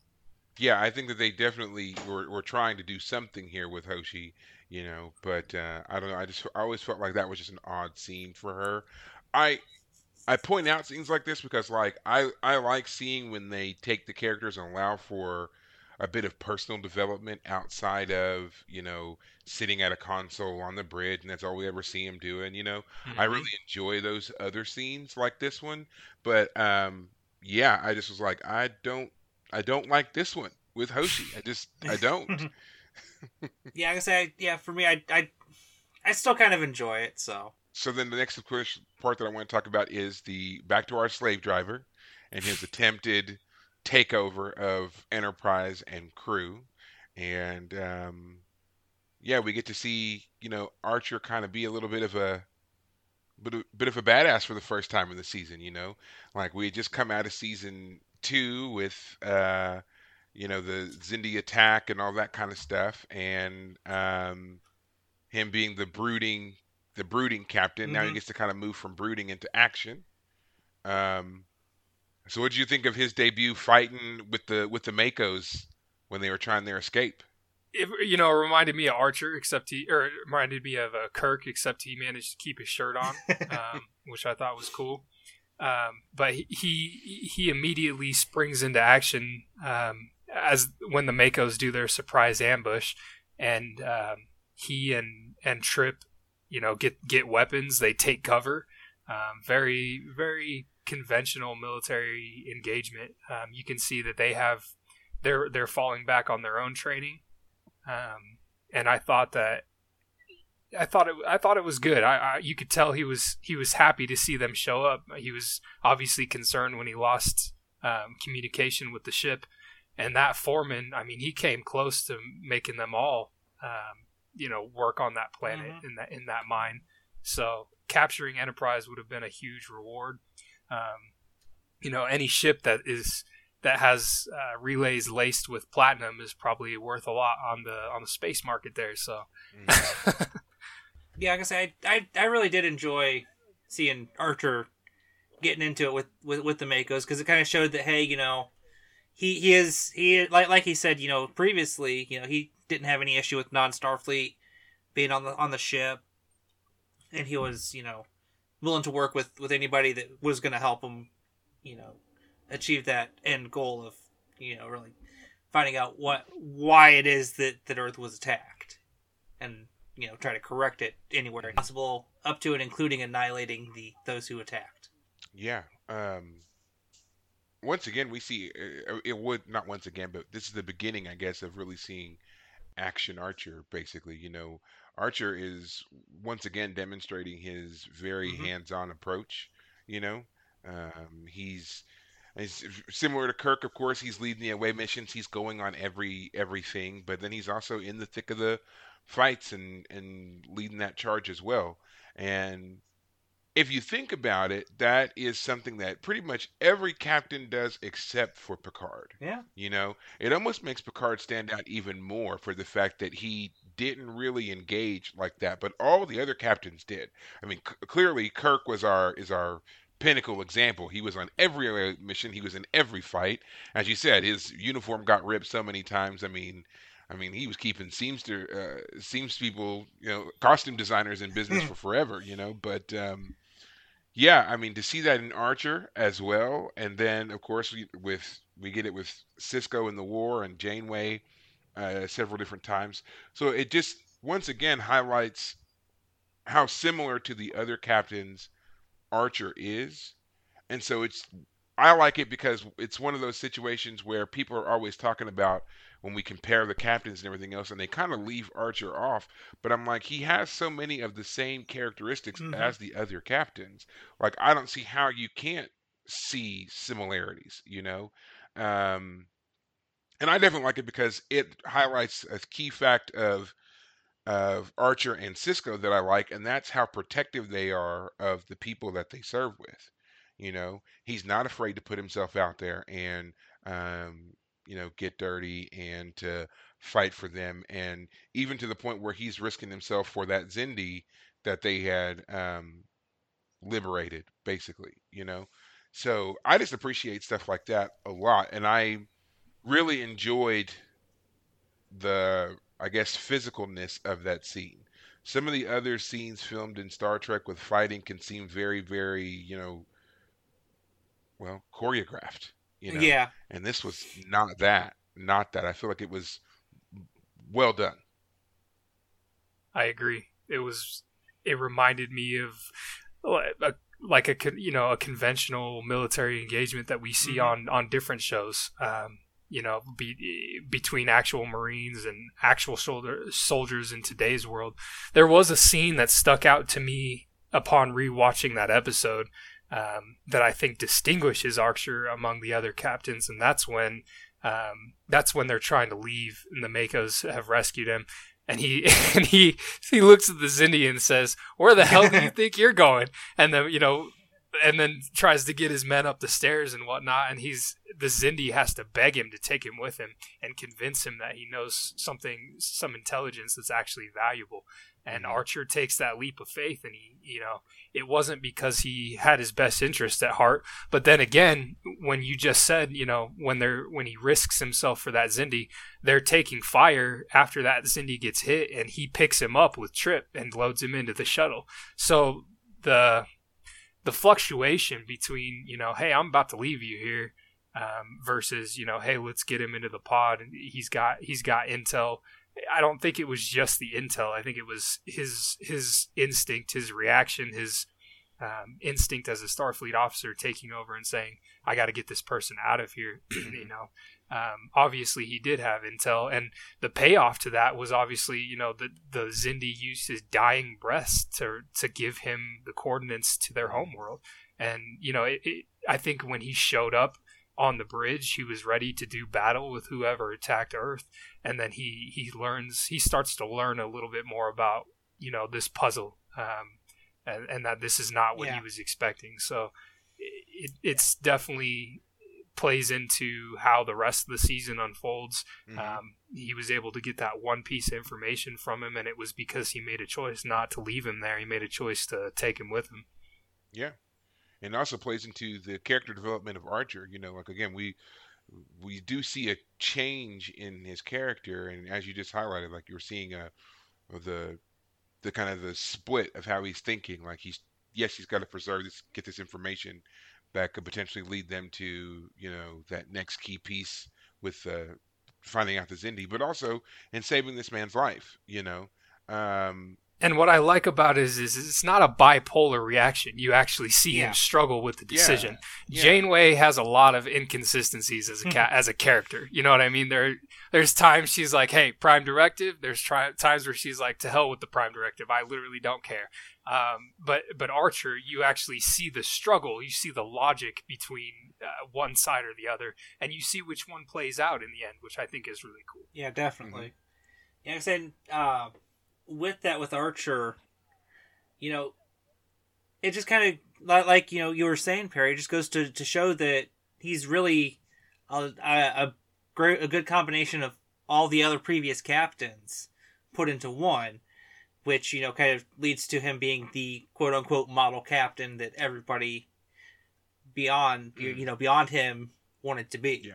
yeah, I think that they definitely were, were trying to do something here with Hoshi, you know, but uh, I don't know. I just I always felt like that was just an odd scene for her. I I point out scenes like this because like I I like seeing when they take the characters and allow for a bit of personal development outside of you know sitting at a console on the bridge and that's all we ever see him doing you know I Mhm. really enjoy those other scenes like this one, but um, yeah, I just was like, I don't, I don't like this one with Hoshi. I just, I don't. Yeah, I guess I yeah for me I I I still kind of enjoy it. So so then the next of course part that I want to talk about is the back to our slave driver and his attempted takeover of Enterprise and crew, and um, yeah, we get to see you know Archer kind of be a little bit of a bit of, bit of a badass for the first time in the season. You know, like we had just come out of season two with uh, you know the Xindi attack and all that kind of stuff, and um, him being the brooding the brooding captain. Now he Mhm. gets to kind of move from brooding into action. Um, so what did you think of his debut fighting with the with the MACOs when they were trying their escape? it, you know, it reminded me of Archer, except he, or it reminded me of uh, Kirk, except he managed to keep his shirt on, um, which I thought was cool. Um, but he, he he immediately springs into action um, as when the MACOs do their surprise ambush, and um, he and and Trip, you know, get get weapons. They take cover. Um, very very conventional military engagement. Um, you can see that they have they're they're falling back on their own training um, and I thought that I thought it I thought it was good. I, I you could tell he was he was happy to see them show up. He was obviously concerned when he lost um, communication with the ship, and that foreman. I mean, he came close to making them all um, you know work on that planet Mhm. in that in that mine. So capturing Enterprise would have been a huge reward. Um, you know, any ship that is that has uh, relays laced with platinum is probably worth a lot on the on the space market there. So yeah, like I say, I, I I really did enjoy seeing Archer getting into it with with, with the MACOs because it kind of showed that hey, you know, he he is he like like he said, you know, previously, you know, he didn't have any issue with non Starfleet being on the on the ship, and he was you know willing to work with with anybody that was going to help him, you know, achieve that end goal of you know really finding out what why it is that that Earth was attacked, and you know try to correct it anywhere possible, up to and including annihilating the those who attacked. Yeah. Um, once again, we see uh, it would not once again, but this is the beginning, I guess, of really seeing action Archer. Basically, you know, Archer is once again demonstrating his very Mhm. hands-on approach. You know, um, he's He's similar to Kirk, of course. He's leading the away missions. He's going on every everything, but then he's also in the thick of the fights and and leading that charge as well. And if you think about it, that is something that pretty much every captain does except for Picard. Yeah. You know, it almost makes Picard stand out even more for the fact that he didn't really engage like that, but all the other captains did. I mean, c- clearly Kirk was our is our pinnacle example. He was on every mission. He was in every fight. As you said, his uniform got ripped so many times. I mean, I mean, he was keeping seamster uh, seams people, you know, costume designers in business for forever. You know, but um, yeah, I mean to see that in Archer as well, and then of course we with we get it with Sisko in the war and Janeway uh, several different times. So it just once again highlights how similar to the other captains Archer is, and so it's I like it because it's one of those situations where people are always talking about when we compare the captains and everything else, and they kind of leave Archer off. But I'm like, he has so many of the same characteristics Mhm. as the other captains. Like, I don't see how you can't see similarities, you know? Um, and I definitely like it because it highlights a key fact of of Archer and Sisko that I like, and that's how protective they are of the people that they serve with. You know, he's not afraid to put himself out there and um, you know get dirty and to fight for them, and even to the point where he's risking himself for that Xindi that they had um, liberated, basically. You know, so I just appreciate stuff like that a lot, and I really enjoyed the I guess physicalness of that scene. Some of the other scenes filmed in Star Trek with fighting can seem very, very, you know, well, choreographed, you know. Yeah. And this was not that, not that. I feel like it was well done. I agree. It was. It reminded me of like a, like a you know a conventional military engagement that we see Mhm. on on different shows. Um, you know, be, between actual Marines and actual soldier, soldiers in today's world. There was a scene that stuck out to me upon rewatching that episode um, that I think distinguishes Archer among the other captains, and that's when um, that's when they're trying to leave, and the MACOs have rescued him, and he and he he looks at the Xindi and says, "Where the hell do you think you're going?" And then you know, and then tries to get his men up the stairs and whatnot, and he's the Xindi has to beg him to take him with him and convince him that he knows something, some intelligence that's actually valuable. And Mhm. Archer takes that leap of faith, and he, you know, it wasn't because he had his best interest at heart, but then again, when you just said, you know, when they're when he risks himself for that Xindi, they're taking fire after that Xindi gets hit, and he picks him up with Trip and loads him into the shuttle. So the the fluctuation between you know, hey, I'm about to leave you here, um, versus you know, hey, let's get him into the pod, and he's got he's got intel. I don't think it was just the intel. I think it was his his instinct, his reaction, his um, instinct as a Starfleet officer taking over and saying, "I got to get this person out of here." you know, um, obviously he did have intel, and the payoff to that was obviously, you know, the the Xindi used his dying breath to to give him the coordinates to their homeworld, and you know, it, it, I think when he showed up on the bridge, he was ready to do battle with whoever attacked Earth, and then he he learns he starts to learn a little bit more about you know this puzzle. Um, and, and that this is not what Yeah. he was expecting. So it, it's definitely plays into how the rest of the season unfolds. Mhm. Um, he was able to get that one piece of information from him, and it was because he made a choice not to leave him there. He made a choice to take him with him. Yeah, and also plays into the character development of Archer. You know, like again, we we do see a change in his character, and as you just highlighted, like you're seeing a the the kind of the split of how he's thinking. Like he's yes, he's got to preserve this, get this information that could potentially lead them to you know that next key piece with uh, finding out this indie, but also in saving this man's life. You know, um, And what I like about it is, is it's not a bipolar reaction. You actually see Yeah. him struggle with the decision. Yeah. Janeway has a lot of inconsistencies as a ca- as a character. You know what I mean? There, there's times she's like, "Hey, Prime Directive." There's tri- times where she's like, "To hell with the Prime Directive. I literally don't care." Um, but but Archer, you actually see the struggle. You see the logic between uh, one side or the other, and you see which one plays out in the end, which I think is really cool. Yeah, definitely. Yeah, like I said, uh, with that, with Archer, you know, it just kind of like, like you know you were saying, Perry, it just goes to, to show that he's really a, a, a great a good combination of all the other previous captains put into one, which you know kind of leads to him being the quote unquote model captain that everybody beyond you Mm. you know beyond him wanted to be. Yeah.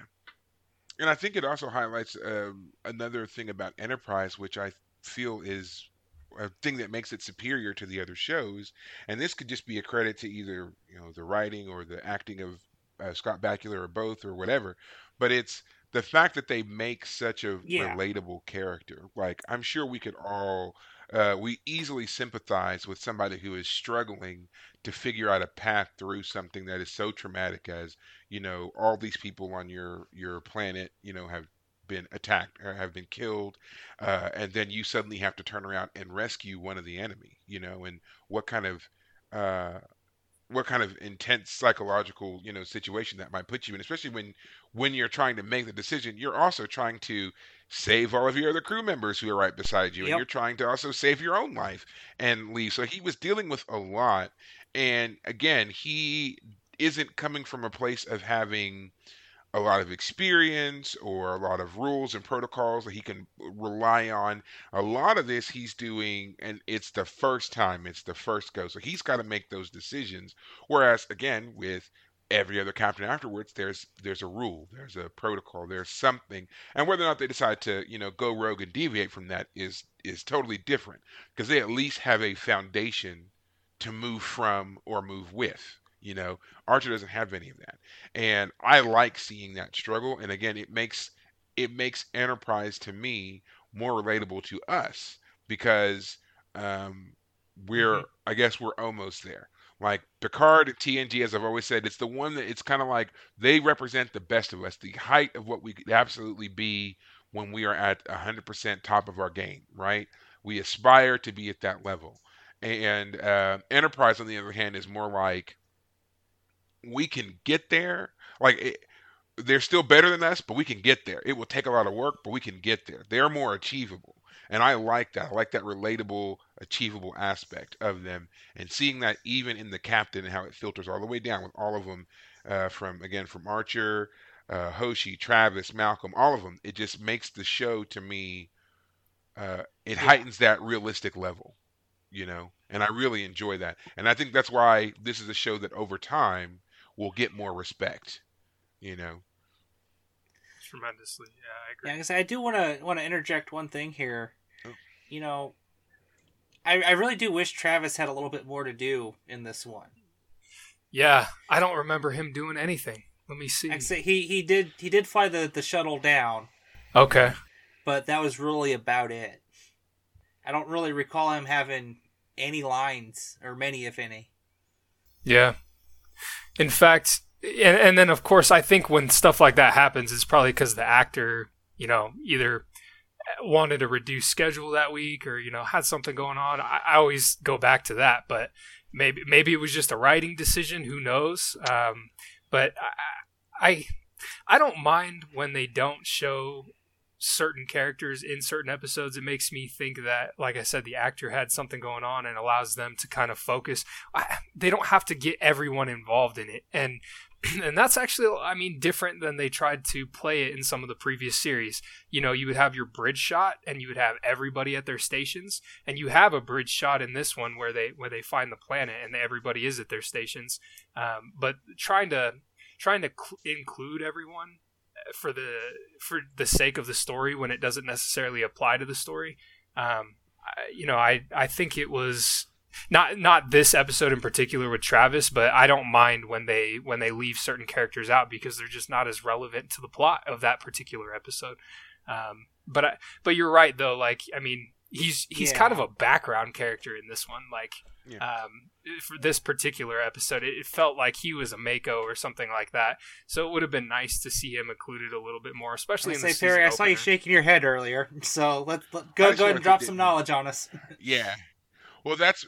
And I think it also highlights um, another thing about Enterprise, which I feel is a thing that makes it superior to the other shows. And this could just be a credit to either you know the writing or the acting of uh, Scott Bakula or both or whatever. But it's the fact that they make such a Yeah. relatable character. Like I'm sure we could all uh, we easily sympathize with somebody who is struggling to figure out a path through something that is so traumatic as you know all these people on your your planet you know have been attacked or have been killed uh, and then you suddenly have to turn around and rescue one of the enemy you know and what kind of uh, what kind of intense psychological you know situation that might put you in especially when when you're trying to make the decision you're also trying to save all of your other crew members who are right beside you and you're trying to also save your own life. And leave so he was dealing with a lot and again he isn't coming from a place of having a lot of experience or a lot of rules and protocols that he can rely on. A lot of this he's doing, and it's the first time, it's the first go. So he's got to make those decisions. Whereas, again, with every other captain afterwards, there's there's a rule, there's a protocol, there's something, and whether or not they decide to, you know, go rogue and deviate from that is is totally different because they at least have a foundation to move from or move with. You know, Archer doesn't have any of that and I like seeing that struggle. And again, it makes it makes Enterprise to me more relatable to us because um, we're Mhm. I guess we're almost there. Like Picard TNG, as I've always said, it's the one that it's kind of like they represent the best of us, the height of what we could absolutely be when we are at 100% top of our game, right? We aspire to be at that level. And uh, Enterprise, on the other hand, is more like we can get there. Like it, they're still better than us, but we can get there. It will take a lot of work, but we can get there. They're more achievable. And I like that. I like that relatable, achievable aspect of them. And seeing that even in the captain and how it filters all the way down with all of them, uh, from again from Archer, uh, Hoshi, Travis, Malcolm, all of them. It just makes the show to me. Uh, it heightens that realistic level, you know, and I really enjoy that. And I think that's why this is a show that over time will get more respect, you know. tremendously. Yeah, I agree. Yeah, because I do want to want to interject one thing here. Oh. You know, I I really do wish Travis had a little bit more to do in this one. Yeah, I don't remember him doing anything. Let me see. Like say, he he did he did fly the the shuttle down, Okay. but that was really about it. I don't really recall him having any lines or many, if any. Yeah. In fact, and, and then of course, I think when stuff like that happens, it's probably because the actor, you know, either wanted a reduced schedule that week or you know had something going on. I, I always go back to that, but maybe maybe it was just a writing decision. Who knows? Um, but I, I I don't mind when they don't show certain characters in certain episodes. It makes me think that, like I said, the actor had something going on and allows them to kind of focus. I, they don't have to get everyone involved in it, and and that's actually, I mean, different than they tried to play it in some of the previous series. You know, you would have your bridge shot, and you would have everybody at their stations, and you have a bridge shot in this one where they where they find the planet and everybody is at their stations. Um, but trying to trying to cl- include everyone for the for the sake of the story when it doesn't necessarily apply to the story. Um, I, you know, I I think it was not not this episode in particular with Travis, but I don't mind when they when they leave certain characters out because they're just not as relevant to the plot of that particular episode. Um, but I, but you're right though. Like I mean, he's he's Yeah. kind of a background character in this one. Like Yeah. um, for this particular episode, it, it felt like he was a MACO or something like that. So it would have been nice to see him included a little bit more, especially I in say, the Perry, I saw you shaking your head earlier, so let, let I go just go ahead and drop some knowledge on us. Yeah. Well, that's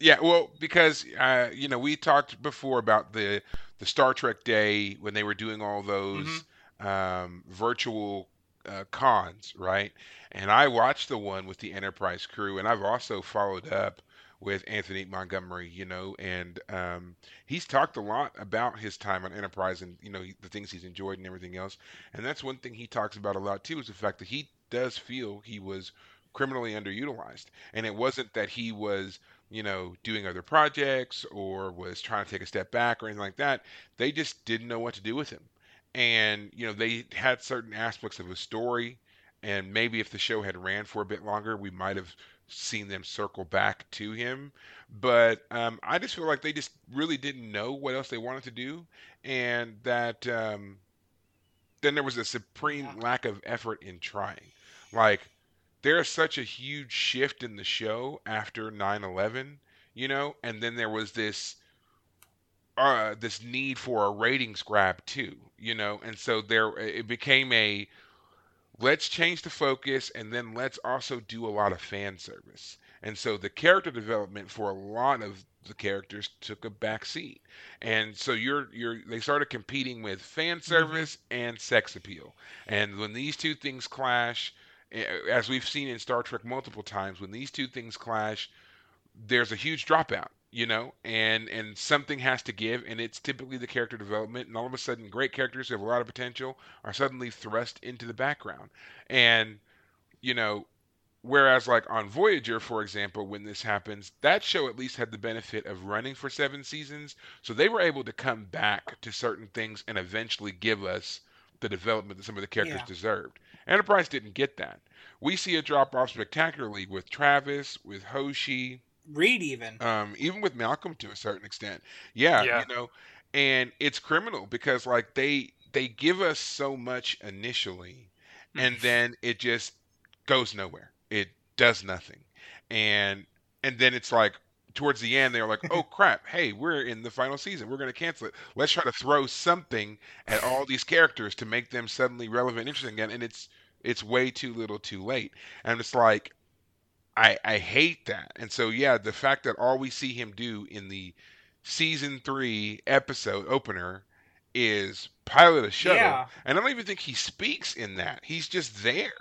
yeah. Well, because uh, you know we talked before about the the Star Trek Day when they were doing all those um, virtual uh, cons, right? And I watched the one with the Enterprise crew, and I've also followed up with Anthony Montgomery, you know, and um, he's talked a lot about his time on Enterprise and you know the things he's enjoyed and everything else. And that's one thing he talks about a lot too is the fact that he does feel he was criminally underutilized, and it wasn't that he was you know doing other projects or was trying to take a step back or anything like that. They just didn't know what to do with him, and you know they had certain aspects of his story and maybe if the show had ran for a bit longer, we might have seen them circle back to him. But um, I just feel like they just really didn't know what else they wanted to do, and that um, then there was a supreme Yeah. lack of effort in trying. Like there's such a huge shift in the show after 9/11, you know, and then there was this uh this need for a ratings grab too, you know, and so there it became a let's change the focus and then let's also do a lot of fan service. And so the character development for a lot of the characters took a back seat. And so you're you're they started competing with fan service and sex appeal. And when these two things clash, as we've seen in Star Trek multiple times, when these two things clash, there's a huge dropout you know and and something has to give and it's typically the character development and all of a sudden great characters who have a lot of potential are suddenly thrust into the background. And you know whereas like on voyager for example when this happens that show at least had the benefit of running for seven seasons so they were able to come back to certain things and eventually give us the development that some of the characters Yeah. deserved. Enterprise didn't get that. We see a drop off spectacularly with travis with hoshi Reed even. um, even with Malcolm to a certain extent. Yeah, Yeah. you know, and it's criminal because like they they give us so much initially, and then it just goes nowhere. It does nothing, and and then it's like towards the end they're like, oh crap, hey, we're in the final season, we're gonna cancel it. Let's try to throw something at all these characters to make them suddenly relevant, interesting again, and it's it's way too little, too late, and it's like I I hate that. And so yeah, the fact that all we see him do in the season 3 episode opener is pilot a shuttle. Yeah. And I don't even think he speaks in that. He's just there.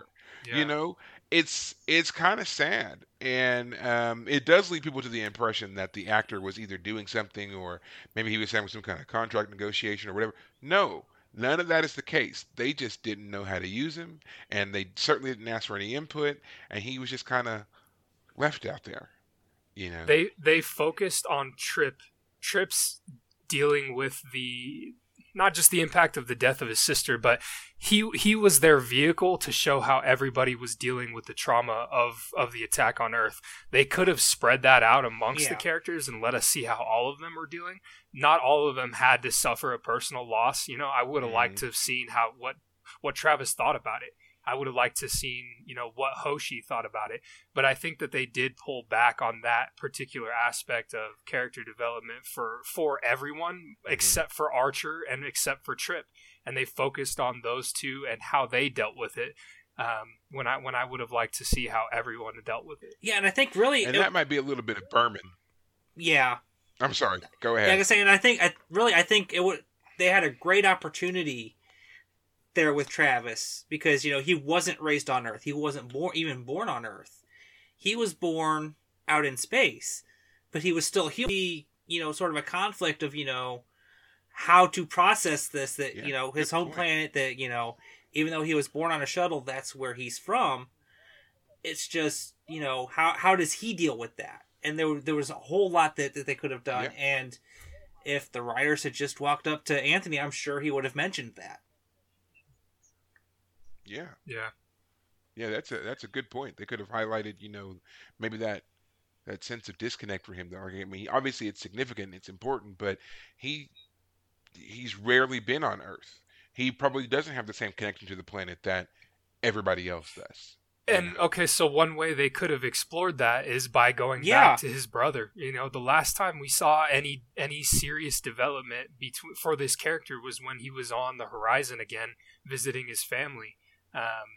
Yeah. You know, it's it's kind of sad, and um, it does lead people to the impression that the actor was either doing something, or maybe he was having some kind of contract negotiation or whatever. No, none of that is the case. They just didn't know how to use him, and they certainly didn't ask for any input, and he was just kind of left out there. You know, they they focused on Trip Trip's dealing with the not just the impact of the death of his sister, but he he was their vehicle to show how everybody was dealing with the trauma of of the attack on Earth. They could have spread that out amongst the characters and let us see how all of them were doing. Not all of them had to suffer a personal loss. You know, I would have liked mm-hmm. to have seen how what what Travis thought about it. I would have liked to have seen, you know, what Hoshi thought about it. But I think that they did pull back on that particular aspect of character development for for everyone except for Archer and except for Trip, and they focused on those two and how they dealt with it. Um, when I when I would have liked to see how everyone dealt with it. Yeah, and I think really, and it- that might be a little bit of Berman. yeah, I'm sorry. Go ahead. like I ahead. was saying, I think I really, I think it would. They had a great opportunity there with Travis because you know he wasn't raised on Earth. He wasn't born even born on Earth. He was born out in space, but he was still he you know sort of a conflict of you know how to process this that Yeah, you know his home point. planet that you know even though he was born on a shuttle that's where he's from it's just you know how how does he deal with that and there there was a whole lot that, that they could have done Yeah. and if the writers had just walked up to Anthony I'm sure he would have mentioned that Yeah. Yeah, Yeah, that's a that's a good point. They could have highlighted, you know, maybe that that sense of disconnect for him. The argument. I mean, obviously it's significant, it's important, but he he's rarely been on Earth. He probably doesn't have the same connection to the planet that everybody else does. And okay, so one way they could have explored that is by going Yeah. back to his brother. You know, the last time we saw any any serious development between for this character was when he was on the horizon again, visiting his family. Um,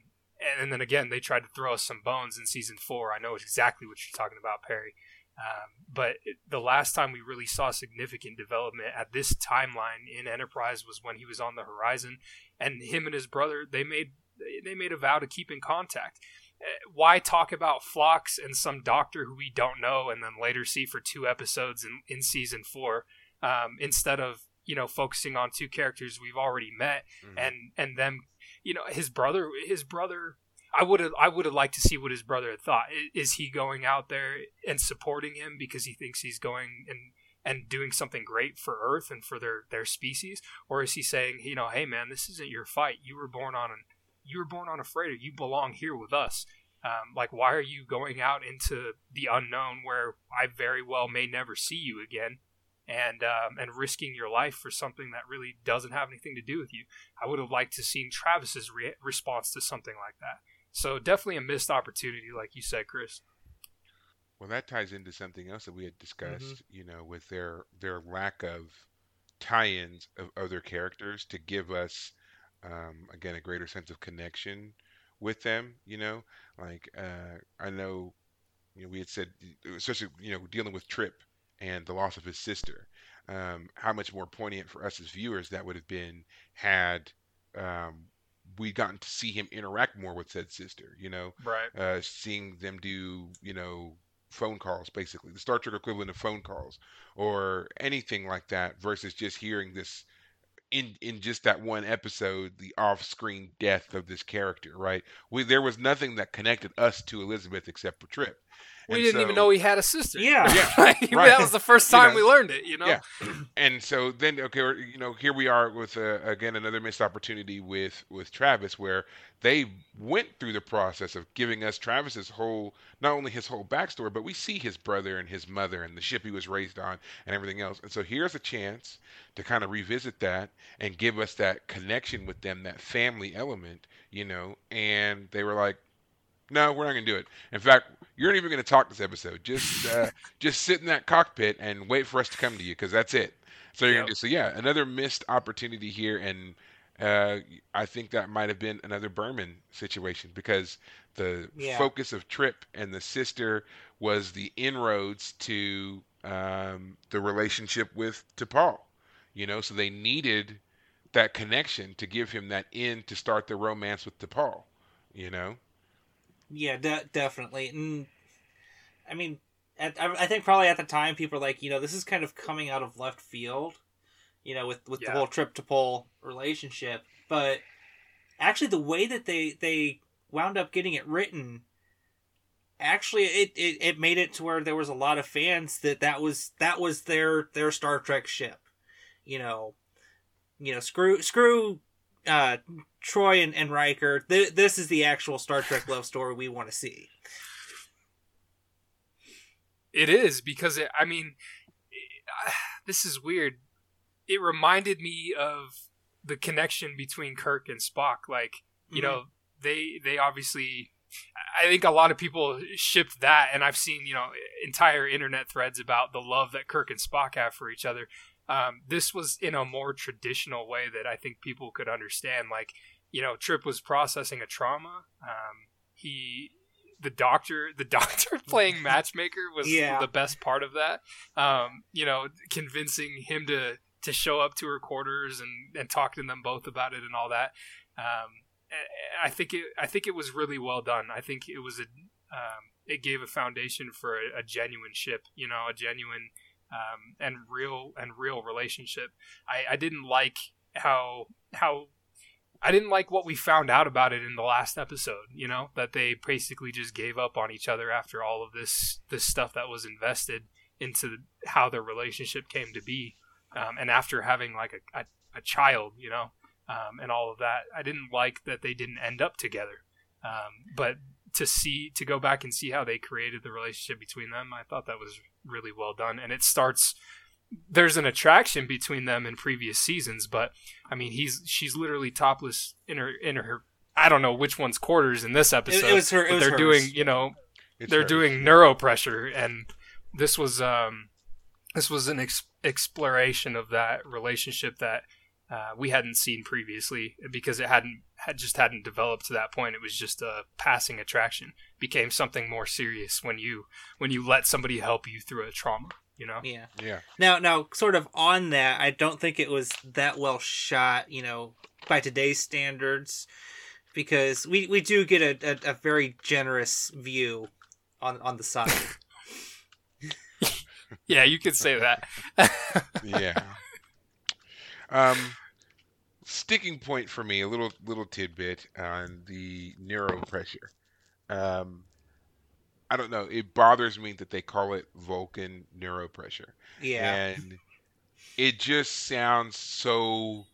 and then again, they tried to throw us some bones in season four. I know exactly what you're talking about, Perry. Um, but it, the last time we really saw significant development at this timeline in Enterprise was when he was on the horizon, and him and his brother they made they made a vow to keep in contact. Uh, Why talk about Phlox and some doctor who we don't know, and then later see for two episodes in, in season four, um, instead of you know focusing on two characters we've already met Mhm. and and them you know his brother his brother I would have I would have liked to see what his brother had thought. Is he going out there and supporting him because he thinks he's going and and doing something great for Earth and for their their species, or is he saying, you know, hey man, this isn't your fight. You were born on an you were born on a freighter. You belong here with us. Um, like, why are you going out into the unknown where I very well may never see you again, and um, and risking your life for something that really doesn't have anything to do with you? I would have liked to seen Travis's re- response to something like that. So definitely a missed opportunity, like you said, Kris. Well, that ties into something else that we had discussed, Mm-hmm. you know, with their their lack of tie-ins of other characters to give us, um, again, a greater sense of connection with them. You know, like uh, I know, you know, we had said, especially you know, dealing with Trip and the loss of his sister, um, how much more poignant for us as viewers that would have been had um, we gotten to see him interact more with said sister. You know, Right. uh, seeing them do, you know, phone calls, basically the Star Trek equivalent of phone calls or anything like that, versus just hearing this in in just that one episode, the off-screen death of this character. Right? We there was nothing that connected us to Elizabeth except for Trip. We And didn't even know he had a sister. Yeah. Yeah, right. that was the first You time know. we learned it. You know. Yeah. and so then okay you know here we are with uh, again another missed opportunity with with Travis where they went through the process of giving us Travis's whole not only his whole backstory but we see his brother and his mother and the ship he was raised on and everything else and so here's a chance to kind of revisit that and give us that connection with them that family element you know and they were like no, we're not going to do it. In fact, you're not even going to talk this episode. Just uh, just sit in that cockpit and wait for us to come to you because that's it. So you're Yep. going to do so. Yeah, another missed opportunity here, and uh, I think that might have been another Berman situation because the Yeah. focus of Trip and the sister was the inroads to um, the relationship with T'Pol. You know, so they needed that connection to give him that in to start the romance with T'Pol. You know. Yeah, de- definitely. And I mean, at, I I think probably at the time people were like, you know, this is kind of coming out of left field, you know, with with Yeah. the whole Trip T'Pol relationship. But actually, the way that they they wound up getting it written, actually, it, it it made it to where there was a lot of fans that that was that was their their Star Trek ship, you know, you know, screw screw uh Troi and, and Riker, th- this is the actual Star Trek love story we want to see. It is because it, I mean, it- this is weird. It reminded me of the connection between Kirk and Spock. Like, you know, they they obviously. I think a lot of people shipped that, and I've seen you know entire internet threads about the love that Kirk and Spock have for each other. Um, this was in a more traditional way that I think people could understand. Like, you know, Trip was processing a trauma. Um, he the doctor the doctor playing matchmaker was Yeah. the best part of that um, you know convincing him to to show up to her quarters and and talk to them both about it and all that um, I- think it I think it was really well done I think it was a um, it gave a foundation for a, a genuine ship you know a genuine um, and real and real relationship I, I didn't like how how I didn't like what we found out about it in the last episode. You know that they basically just gave up on each other after all of this this stuff that was invested into how their relationship came to be, um, and after having like a, a, a child, you know, um, and all of that. I didn't like that they didn't end up together. Um, but to see to go back and see how they created the relationship between them, I thought that was really well done. And it starts there's an attraction between them in previous seasons, but I mean, he's she's literally topless in her in her. I don't know which one's quarters in this episode. it was her- it was they're hers. doing, you know, It's they're hers. doing neuropressure, and this was um, this was an ex- exploration of that relationship that uh, we hadn't seen previously because it hadn't had just hadn't developed to that point. It was just a passing attraction. Became something more serious when you when you let somebody help you through a trauma. You know. Yeah. Yeah. Now, now, sort of on that, I don't think it was that well shot, you know, by today's standards, because we, we do get a, a, a very generous view on on the side. Yeah, you could say that. yeah. Um, sticking point for me, a little little tidbit on the neuropressure. Um, I don't know. It bothers me that they call it Vulcan neuropressure, yeah, and it just sounds so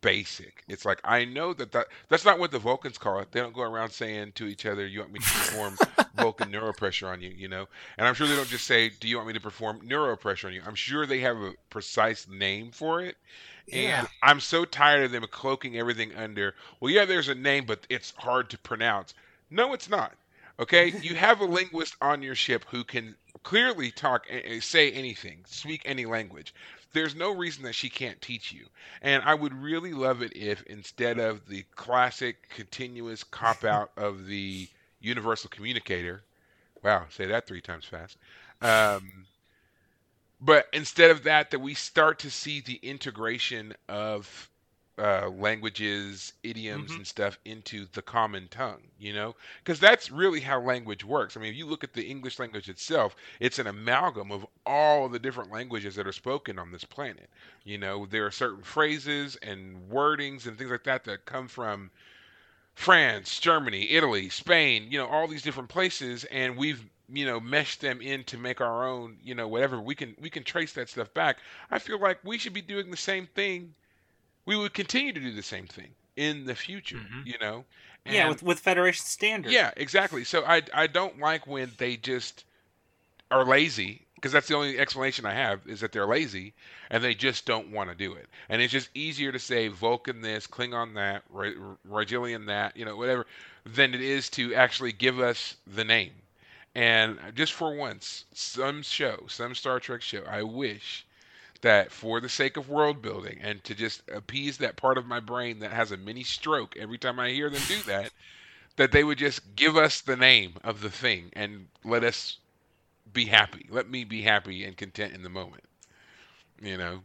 basic. It's like I know that, that that's not what the Vulcans call it. They don't go around saying to each other, "You want me to perform Vulcan neuropressure on you?" You know, and I'm sure they don't just say, "Do you want me to perform neuropressure on you?" I'm sure they have a precise name for it. Yeah. And I'm so tired of them cloaking everything under, well, yeah, there's a name, but it's hard to pronounce. No, it's not. Okay, you have a linguist on your ship who can clearly talk, eh, eh, say anything, speak any language. There's no reason that she can't teach you. And I would really love it if instead of the classic continuous cop out of the universal communicator, wow, say that three times fast. Um, but instead of that, that we start to see the integration of uh, languages, idioms, Mhm. and stuff into the common tongue, you know? Because that's really how language works. I mean, if you look at the English language itself, it's an amalgam of all the different languages that are spoken on this planet. You know, there are certain phrases and wordings and things like that that come from France, Germany, Italy, Spain, you know, all these different places, and we've you know meshed them in to make our own you know whatever we can we can trace that stuff back i feel like we should be doing the same thing we would continue to do the same thing in the future Mhm. you know yeah, with with Federation standards. yeah exactly so i i don't like when they just are lazy because that's the only explanation i have is that they're lazy and they just don't want to do it and it's just easier to say vulcan this klingon that Ri- rigelian that you know whatever than it is to actually give us the name and just for once, some show, some Star Trek show, I wish that for the sake of world building and to just appease that part of my brain that has a mini stroke every time I hear them do that, that they would just give us the name of the thing and let us be happy. Let me be happy and content in the moment. You know?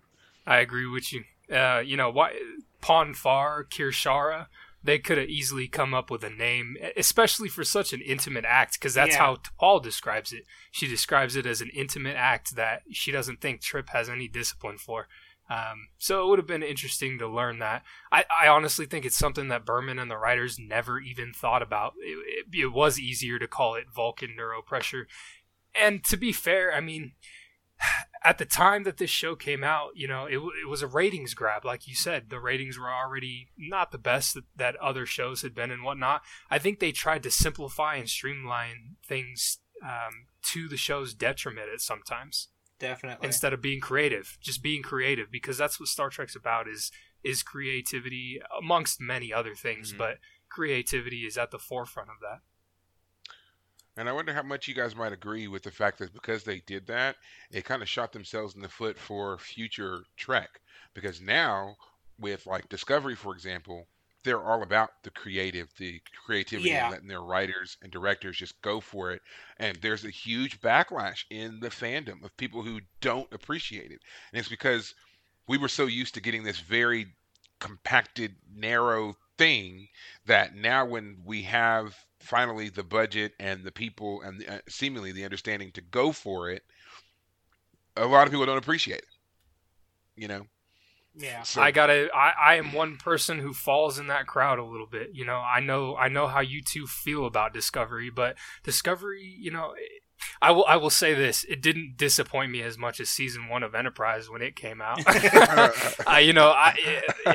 I agree with you. Uh, you know, why Ponfar, Kir'Shara, they could have easily come up with a name, especially for such an intimate act, because that's Yeah. how T'Pol describes it. She describes it as an intimate act that she doesn't think Trip has any discipline for. Um, so it would have been interesting to learn that. I, I honestly think it's something that Berman and the writers never even thought about. It, it, it was easier to call it Vulcan neuropressure. And to be fair, I mean, at the time that this show came out, you know, it, it was a ratings grab, like you said. The ratings were already not the best that, that other shows had been and whatnot. I think they tried to simplify and streamline things um, to the show's detriment at sometimes definitely. instead of being creative, just being creative because that's what Star Trek's about is is creativity amongst many other things, Mhm. but creativity is at the forefront of that. And I wonder how much you guys might agree with the fact that because they did that, it kind of shot themselves in the foot for future Trek. Because now, with like Discovery, for example, they're all about the creative, the creativity, Yeah. and letting their writers and directors just go for it. And there's a huge backlash in the fandom of people who don't appreciate it. And it's because we were so used to getting this very compacted, narrow thing that now when we have finally the budget and the people and the, uh, seemingly the understanding to go for it, a lot of people don't appreciate it. You know, yeah. so I gotta. I, I am one person who falls in that crowd a little bit. You know, I know. I know how you two feel about Discovery, but Discovery, you know, I will. I will say this: it didn't disappoint me as much as season one of Enterprise when it came out. I, you know, I,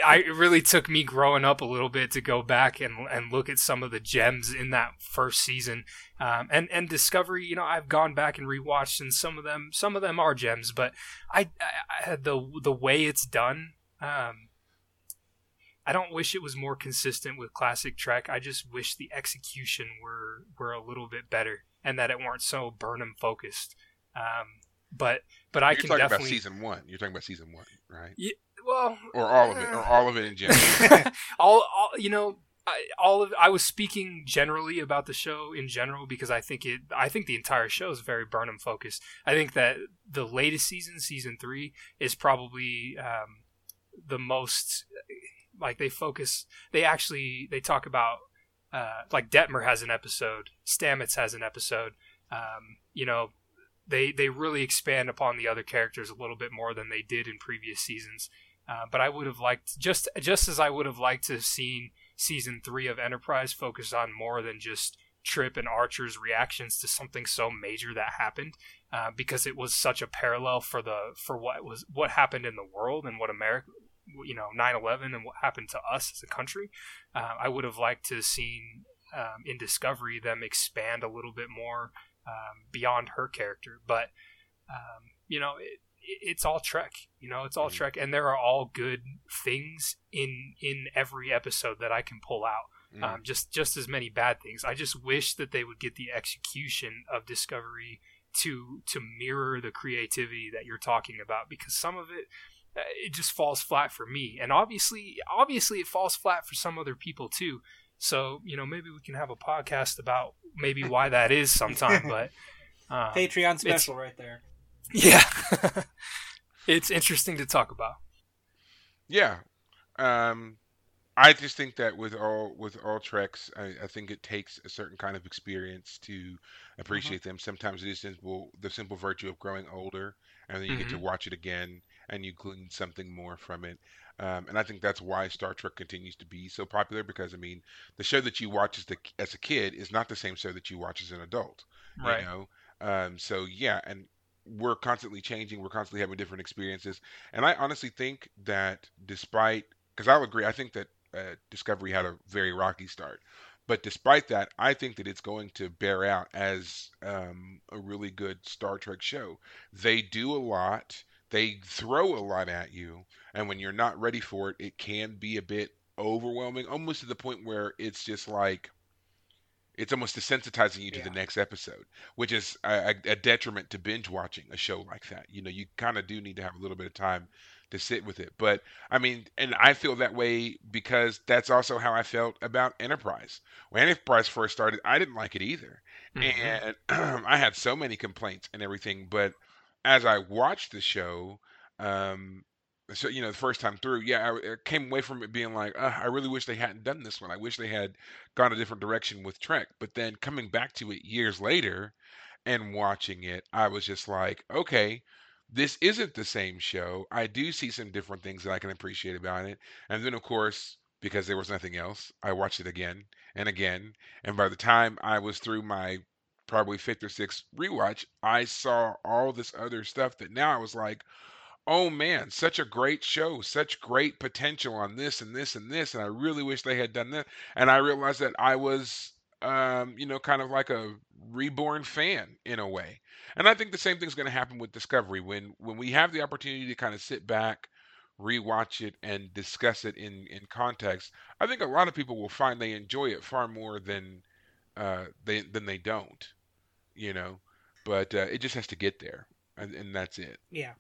I it really took me growing up a little bit to go back and and look at some of the gems in that first season. Um, and and Discovery, you know, I've gone back and rewatched, and some of them, some of them are gems, but I, I, I the the way it's done. Um, I don't wish it was more consistent with classic Trek. I just wish the execution were were a little bit better and that it weren't so Burnham focused. Um, but but I you're can talking about definitely season one. You're talking about season one, right? well Or all of it, or all of it in general. all, all you know I, all of I was speaking generally about the show in general because I think it I think the entire show is very Burnham focused. I think that the latest season, season three, is probably um, the most like they focus. They actually they talk about uh, like Detmer has an episode, Stamets has an episode. Um, you know, they they really expand upon the other characters a little bit more than they did in previous seasons. Uh, but I would have liked just just as I would have liked to have seen season three of Enterprise focus on more than just Trip and Archer's reactions to something so major that happened, uh, because it was such a parallel for the for what was what happened in the world and what America you know 9/11 and what happened to us as a country. Uh, I would have liked to have seen um, in Discovery them expand a little bit more um, beyond her character, but um, you know it, it's all Trek. You know, it's all Mhm. Trek, and there are all good things in in every episode that I can pull out. Mm. Um, just just as many bad things. I just wish that they would get the execution of Discovery to to mirror the creativity that you're talking about, because some of it it just falls flat for me, and obviously obviously it falls flat for some other people too. So you know maybe we can have a podcast about maybe why that is sometime, but. Um, Patreon special right there. yeah. it's interesting to talk about. Yeah. Um, I just think that with all with all treks, I, I think it takes a certain kind of experience to appreciate them. Sometimes it is simple, the simple virtue of growing older, and then you get to watch it again, and you glean something more from it. Um, and I think that's why Star Trek continues to be so popular because I mean, the show that you watch as the as a kid is not the same show that you watch as an adult. Right. You know, um, so yeah, and we're constantly changing. We're constantly having different experiences, and I honestly think that despite, because I'll agree, I think that uh, Discovery had a very rocky start, but despite that, I think that it's going to bear out as um, a really good Star Trek show. They do a lot. They throw a lot at you, and when you're not ready for it, it can be a bit overwhelming, almost to the point where it's just like it's almost desensitizing you to the next episode, which is a, a detriment to binge watching a show like that. You know, you kind of do need to have a little bit of time to sit with it. But I mean, and I feel that way because that's also how I felt about Enterprise. When Enterprise first started, I didn't like it either, Mhm. and I had so many complaints and everything. But as I watched the show, um, so you know, the first time through, yeah, I, I came away from it being like, uh, I really wish they hadn't done this one. I wish they had gone a different direction with Trek. But then coming back to it years later and watching it, I was just like, okay, this isn't the same show. I do see some different things that I can appreciate about it. And then, of course, because there was nothing else, I watched it again and again. And by the time I was through my probably fifth or sixth rewatch, I saw all this other stuff that now I was like, oh man, such a great show, such great potential on this and this and this. And I really wish they had done that. And I realized that I was, um, you know, kind of like a reborn fan in a way. And I think the same thing's going to happen with Discovery when when we have the opportunity to kind of sit back, rewatch it, and discuss it in in context. I think a lot of people will find they enjoy it far more than uh, they then they don't, you know. But uh, it just has to get there, and, and that's it. Yeah.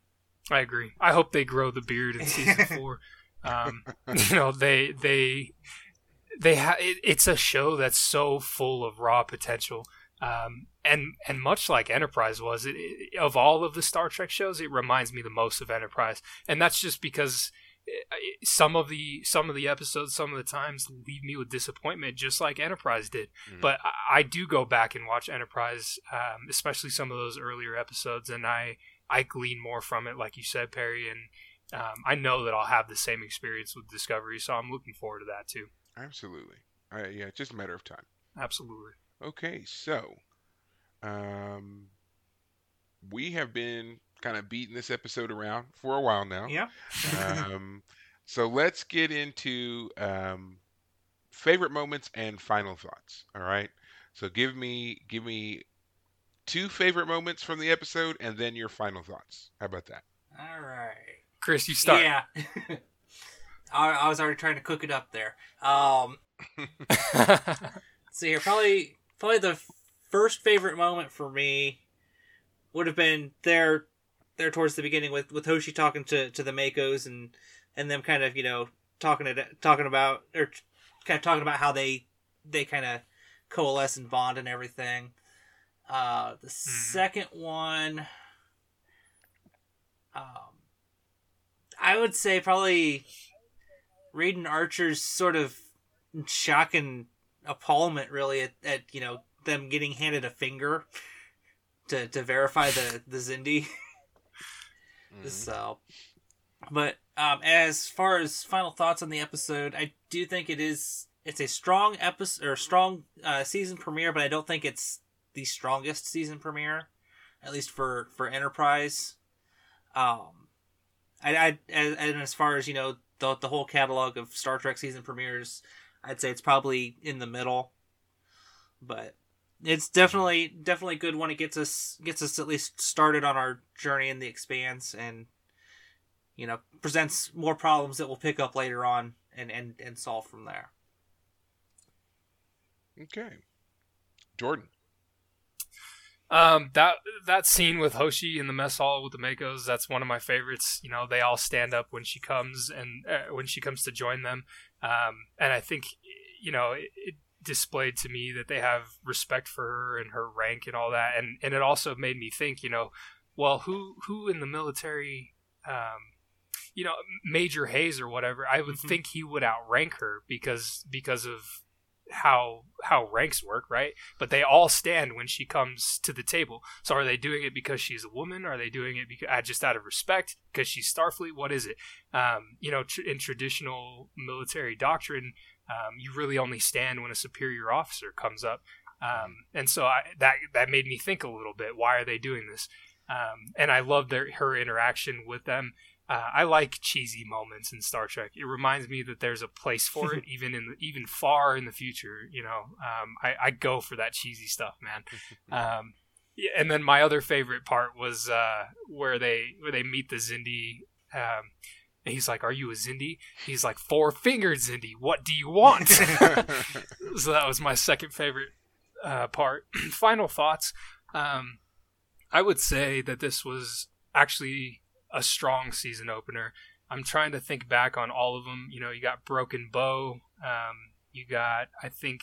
I agree. I hope they grow the beard in season four. Um, you know, they they they ha- it, it's a show that's so full of raw potential. Um, and and much like Enterprise was, it, it, of all of the Star Trek shows, it reminds me the most of Enterprise, and that's just because some of the some of the episodes, some of the times, leave me with disappointment, just like Enterprise did. Mhm. But I, I do go back and watch Enterprise, um, especially some of those earlier episodes, and I I glean more from it, like you said, Perry, and um, I know that I'll have the same experience with Discovery, so I'm looking forward to that too. Absolutely. Uh, yeah, it's just a matter of time. Absolutely. Okay, so um, we have been kind of beating this episode around for a while now. Yeah. um, so let's get into um, favorite moments and final thoughts. All right. So give me give me two favorite moments from the episode and then your final thoughts. How about that? All right. Kris, you start. Yeah. I, I was already trying to cook it up there. Um, so here, probably probably the first favorite moment for me would have been there there towards the beginning with with Hoshi talking to to the MACOs and and them kind of you know talking talking about or kind of talking about how they they kind of coalesce and bond and everything. Uh, the second one, um, I would say probably reading Archer's sort of shock and appallment, really, at, at you know them getting handed a finger to to verify the the Xindi. Mhm. So, but um, as far as final thoughts on the episode, I do think it is it's a strong episode or strong uh, season premiere, but I don't think it's the strongest season premiere, at least for for Enterprise. Um, I, I and, and as far as you know the the whole catalog of Star Trek season premieres, I'd say it's probably in the middle. But it's definitely definitely good when it gets us gets us at least started on our journey in the expanse and you know presents more problems that we'll pick up later on and and and solve from there. Okay, Jordan. Um, that that scene with Hoshi in the mess hall with the MACOs, that's one of my favorites. You know, they all stand up when she comes and uh, when she comes to join them. Um, and I think, you know, it, it, displayed to me that they have respect for her and her rank and all that. And and it also made me think, you know, well, who who in the military, um, you know, Major Hayes or whatever, I would mm-hmm. think he would outrank her because because of how how ranks work, right? But they all stand when she comes to the table. So are they doing it because she's a woman? Are they doing it because uh, just out of respect because she's Starfleet? What is it? Um, you know, tr- in traditional military doctrine, um, you really only stand when a superior officer comes up. Um, and so I, that that made me think a little bit. Why are they doing this? Um, and I love their her interaction with them. Uh, I like cheesy moments in Star Trek. It reminds me that there's a place for it, even in the, even far in the future. You know, um, I, I go for that cheesy stuff, man. Um, yeah, and then my other favorite part was uh, where they where they meet the Xindi. And he's like, "Are you a Xindi?" He's like, four fingered Xindi. What do you want?" so that was my second favorite uh, part. Final thoughts. Um, I would say that this was actually a strong season opener. I'm trying to think back on all of them. You know, you got Broken Bow. Um, you got, I think,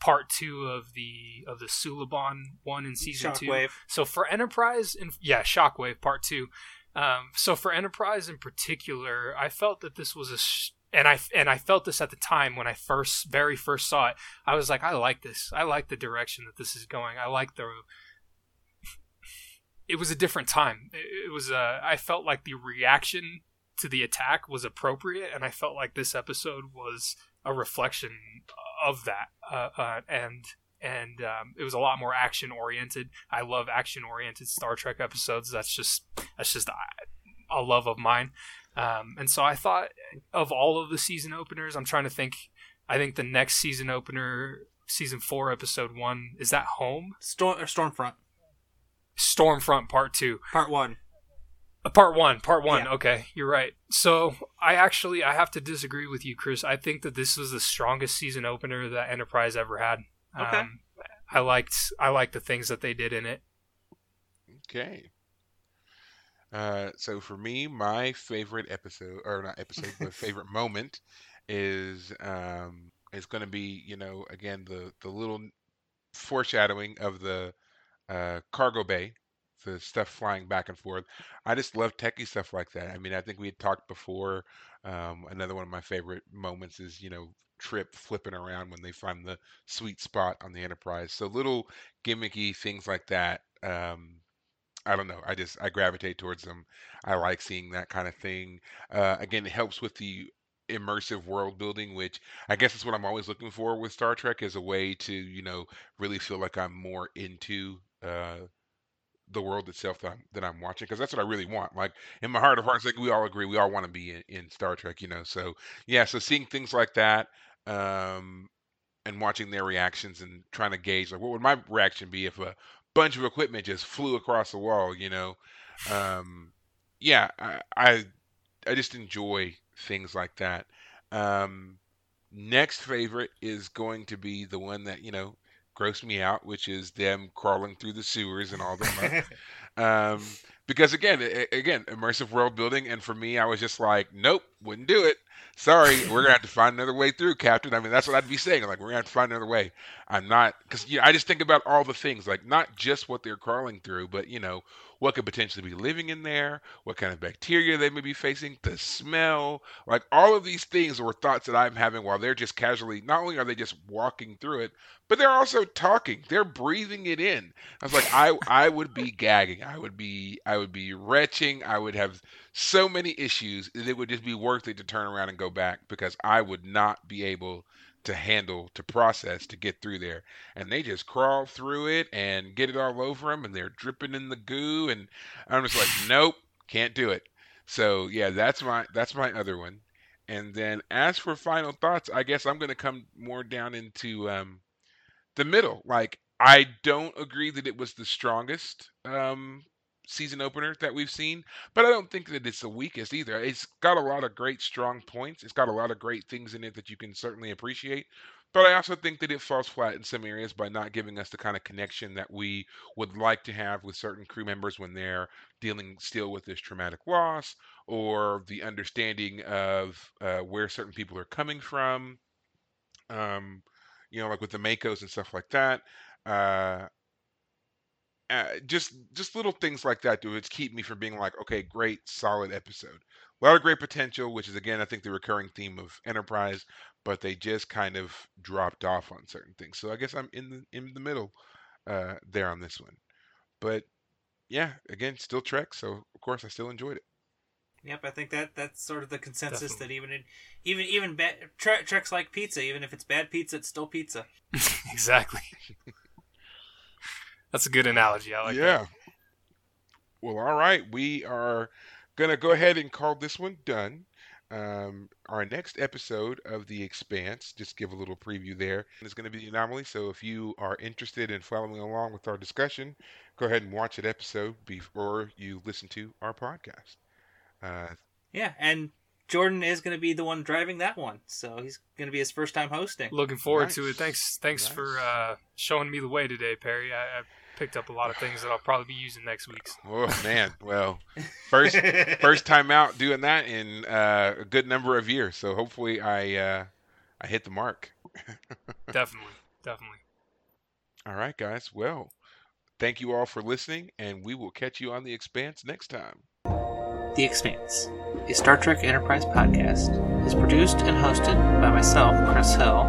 part two of the of the Suliban one in season Shockwave. two. So for Enterprise, and yeah, Shockwave part two. Um, so for Enterprise in particular, I felt that this was a and I and I felt this at the time when I first very first saw it. I was like, I like this. I like the direction that this is going. I like the it was a different time. It, was a. I felt like the reaction to the attack was appropriate, and I felt like this episode was a reflection of that. Uh, uh, and and um, it was a lot more action oriented. I love action oriented Star Trek episodes. That's just that's just a, a love of mine. Um, and so I thought of all of the season openers. I'm trying to think. I think the next season opener, season four, episode one, is that home? Storm or Stormfront. Stormfront Part Two. Part One. Uh, part one, part one. Yeah. Okay, you're right. So I actually I have to disagree with you, Kris. I think that this was the strongest season opener that Enterprise ever had. Okay. Um, I liked I liked the things that they did in it. Okay. Uh, so for me, my favorite episode, or not episode, but favorite moment is um, is going to be you know again the the little foreshadowing of the uh, cargo bay, the stuff flying back and forth. I just love techie stuff like that. I mean, I think we had talked before. Um, another one of my favorite moments is, you know, Trip flipping around when they find the sweet spot on the Enterprise. So little gimmicky things like that. Um, I don't know. I just I gravitate towards them. I like seeing that kind of thing. Uh, again, it helps with the immersive world building, which I guess is what I'm always looking for with Star Trek as a way to, you know, really feel like I'm more into uh, the world itself that I'm, that I'm watching because that's what I really want. Like in my heart of hearts, like we all agree, we all want to be in, in Star Trek, you know. So yeah, so seeing things like that, um, and watching their reactions and trying to gauge like what would my reaction be if a bunch of equipment just flew across the wall, you know. Um, yeah, I, I I just enjoy things like that. Um, next favorite is going to be the one that you know grossed me out, which is them crawling through the sewers and all the um, because again, again, immersive world building, and for me, I was just like, nope, wouldn't do it. Sorry, we're gonna have to find another way through, Captain. I mean, that's what I'd be saying. Like, we're gonna have to find another way. I'm not because you know, I just think about all the things, like not just what they're crawling through, but you know, what could potentially be living in there, what kind of bacteria they may be facing, the smell, like all of these things were thoughts that I'm having while they're just casually. Not only are they just walking through it, but they're also talking. They're breathing it in. I was like, I I would be gagging. I would be I would be retching. I would have so many issues. That it would just be worth it to turn around and go back because I would not be able to handle to process to get through there. And they just crawl through it and get it all over them and they're dripping in the goo and i'm just like nope can't do it. So yeah that's my that's my other one. And then as for final thoughts, I guess I'm going to come more down into um, the middle. Like I don't agree that it was the strongest um, season opener that we've seen, but I don't think that it's the weakest either. It's got a lot of great strong points. It's got a lot of great things in it that you can certainly appreciate. But I also think that it falls flat in some areas by not giving us the kind of connection that we would like to have with certain crew members when they're dealing still with this traumatic loss or the understanding of uh, where certain people are coming from. Um, you know, like with the MACOs and stuff like that. Uh, uh, just just little things like that do it keep me from being like, okay, great, solid episode. A lot of great potential, which is again, I think the recurring theme of Enterprise, but they just kind of dropped off on certain things. So I guess I'm in the in the middle uh, there on this one. But yeah, again, still Trek, so of course I still enjoyed it. Yep, I think that that's sort of the consensus Definitely. that even in, even even bad tre- Trek's like pizza. Even if it's bad pizza, it's still pizza. exactly. that's a good analogy. I like. Yeah. That. Well, all right. We are gonna go ahead and call this one done. Um, our next episode of The Expanse, just give a little preview there, is going to be the anomaly. So if you are interested in following along with our discussion, go ahead and watch that episode before you listen to our podcast. Uh, yeah, and Jordan is going to be the one driving that one, so he's going to be his first time hosting. Looking forward nice. to it. Thanks, thanks nice. for uh, showing me the way today, Perry. I, I, picked up a lot of things that I'll probably be using next week. Oh man, well, first first time out doing that in uh, a good number of years, so hopefully I uh, I hit the mark. definitely, definitely. All right, guys. Well, thank you all for listening, and we will catch you on the Expanse next time. The Expanse, a Star Trek Enterprise podcast, is produced and hosted by myself, Kris Hill,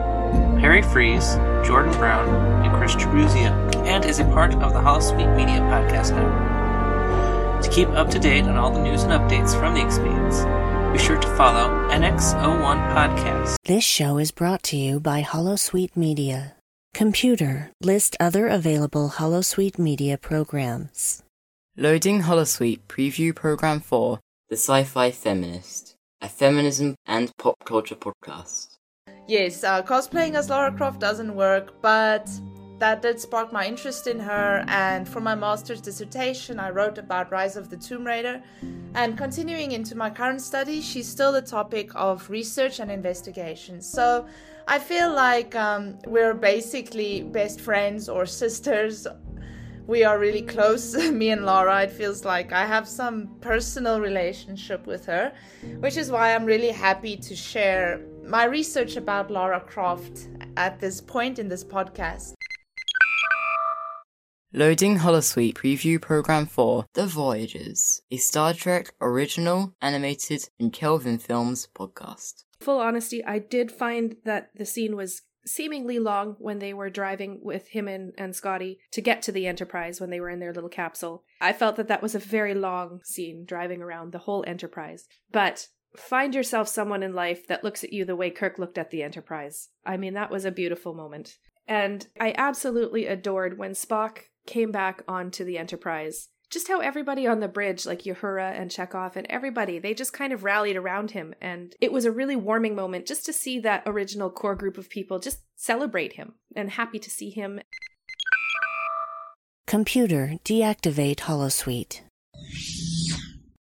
Perry Freeze, Jordan Brown, and Chris Trabuzio, and is a part of the Holosuite Media Podcast Network. To keep up to date on all the news and updates from The Expanse, be sure to follow NX01 Podcast. This show is brought to you by Holosuite Media. Computer, list other available Holosuite Media programs. Loading Holosuite Preview Program 4 The Sci Fi Feminist, a feminism and pop culture podcast. Yes, uh, cosplaying as Lara Croft doesn't work, but that did spark my interest in her. And for my master's dissertation, I wrote about Rise of the Tomb Raider. And continuing into my current study, she's still the topic of research and investigation. So I feel like um, we're basically best friends or sisters we are really close, me and Laura. It feels like I have some personal relationship with her, which is why I'm really happy to share my research about Laura Croft at this point in this podcast. Loading Holosuite Preview Program 4 The Voyagers, a Star Trek original, animated, and Kelvin Films podcast. Full honesty, I did find that the scene was seemingly long when they were driving with him and, and Scotty to get to the Enterprise when they were in their little capsule. I felt that that was a very long scene driving around the whole Enterprise. But find yourself someone in life that looks at you the way Kirk looked at the Enterprise. I mean, that was a beautiful moment. And I absolutely adored when Spock came back onto the Enterprise just how everybody on the bridge, like Uhura and Chekov and everybody, they just kind of rallied around him. And it was a really warming moment just to see that original core group of people just celebrate him and happy to see him. Computer, deactivate Holosuite.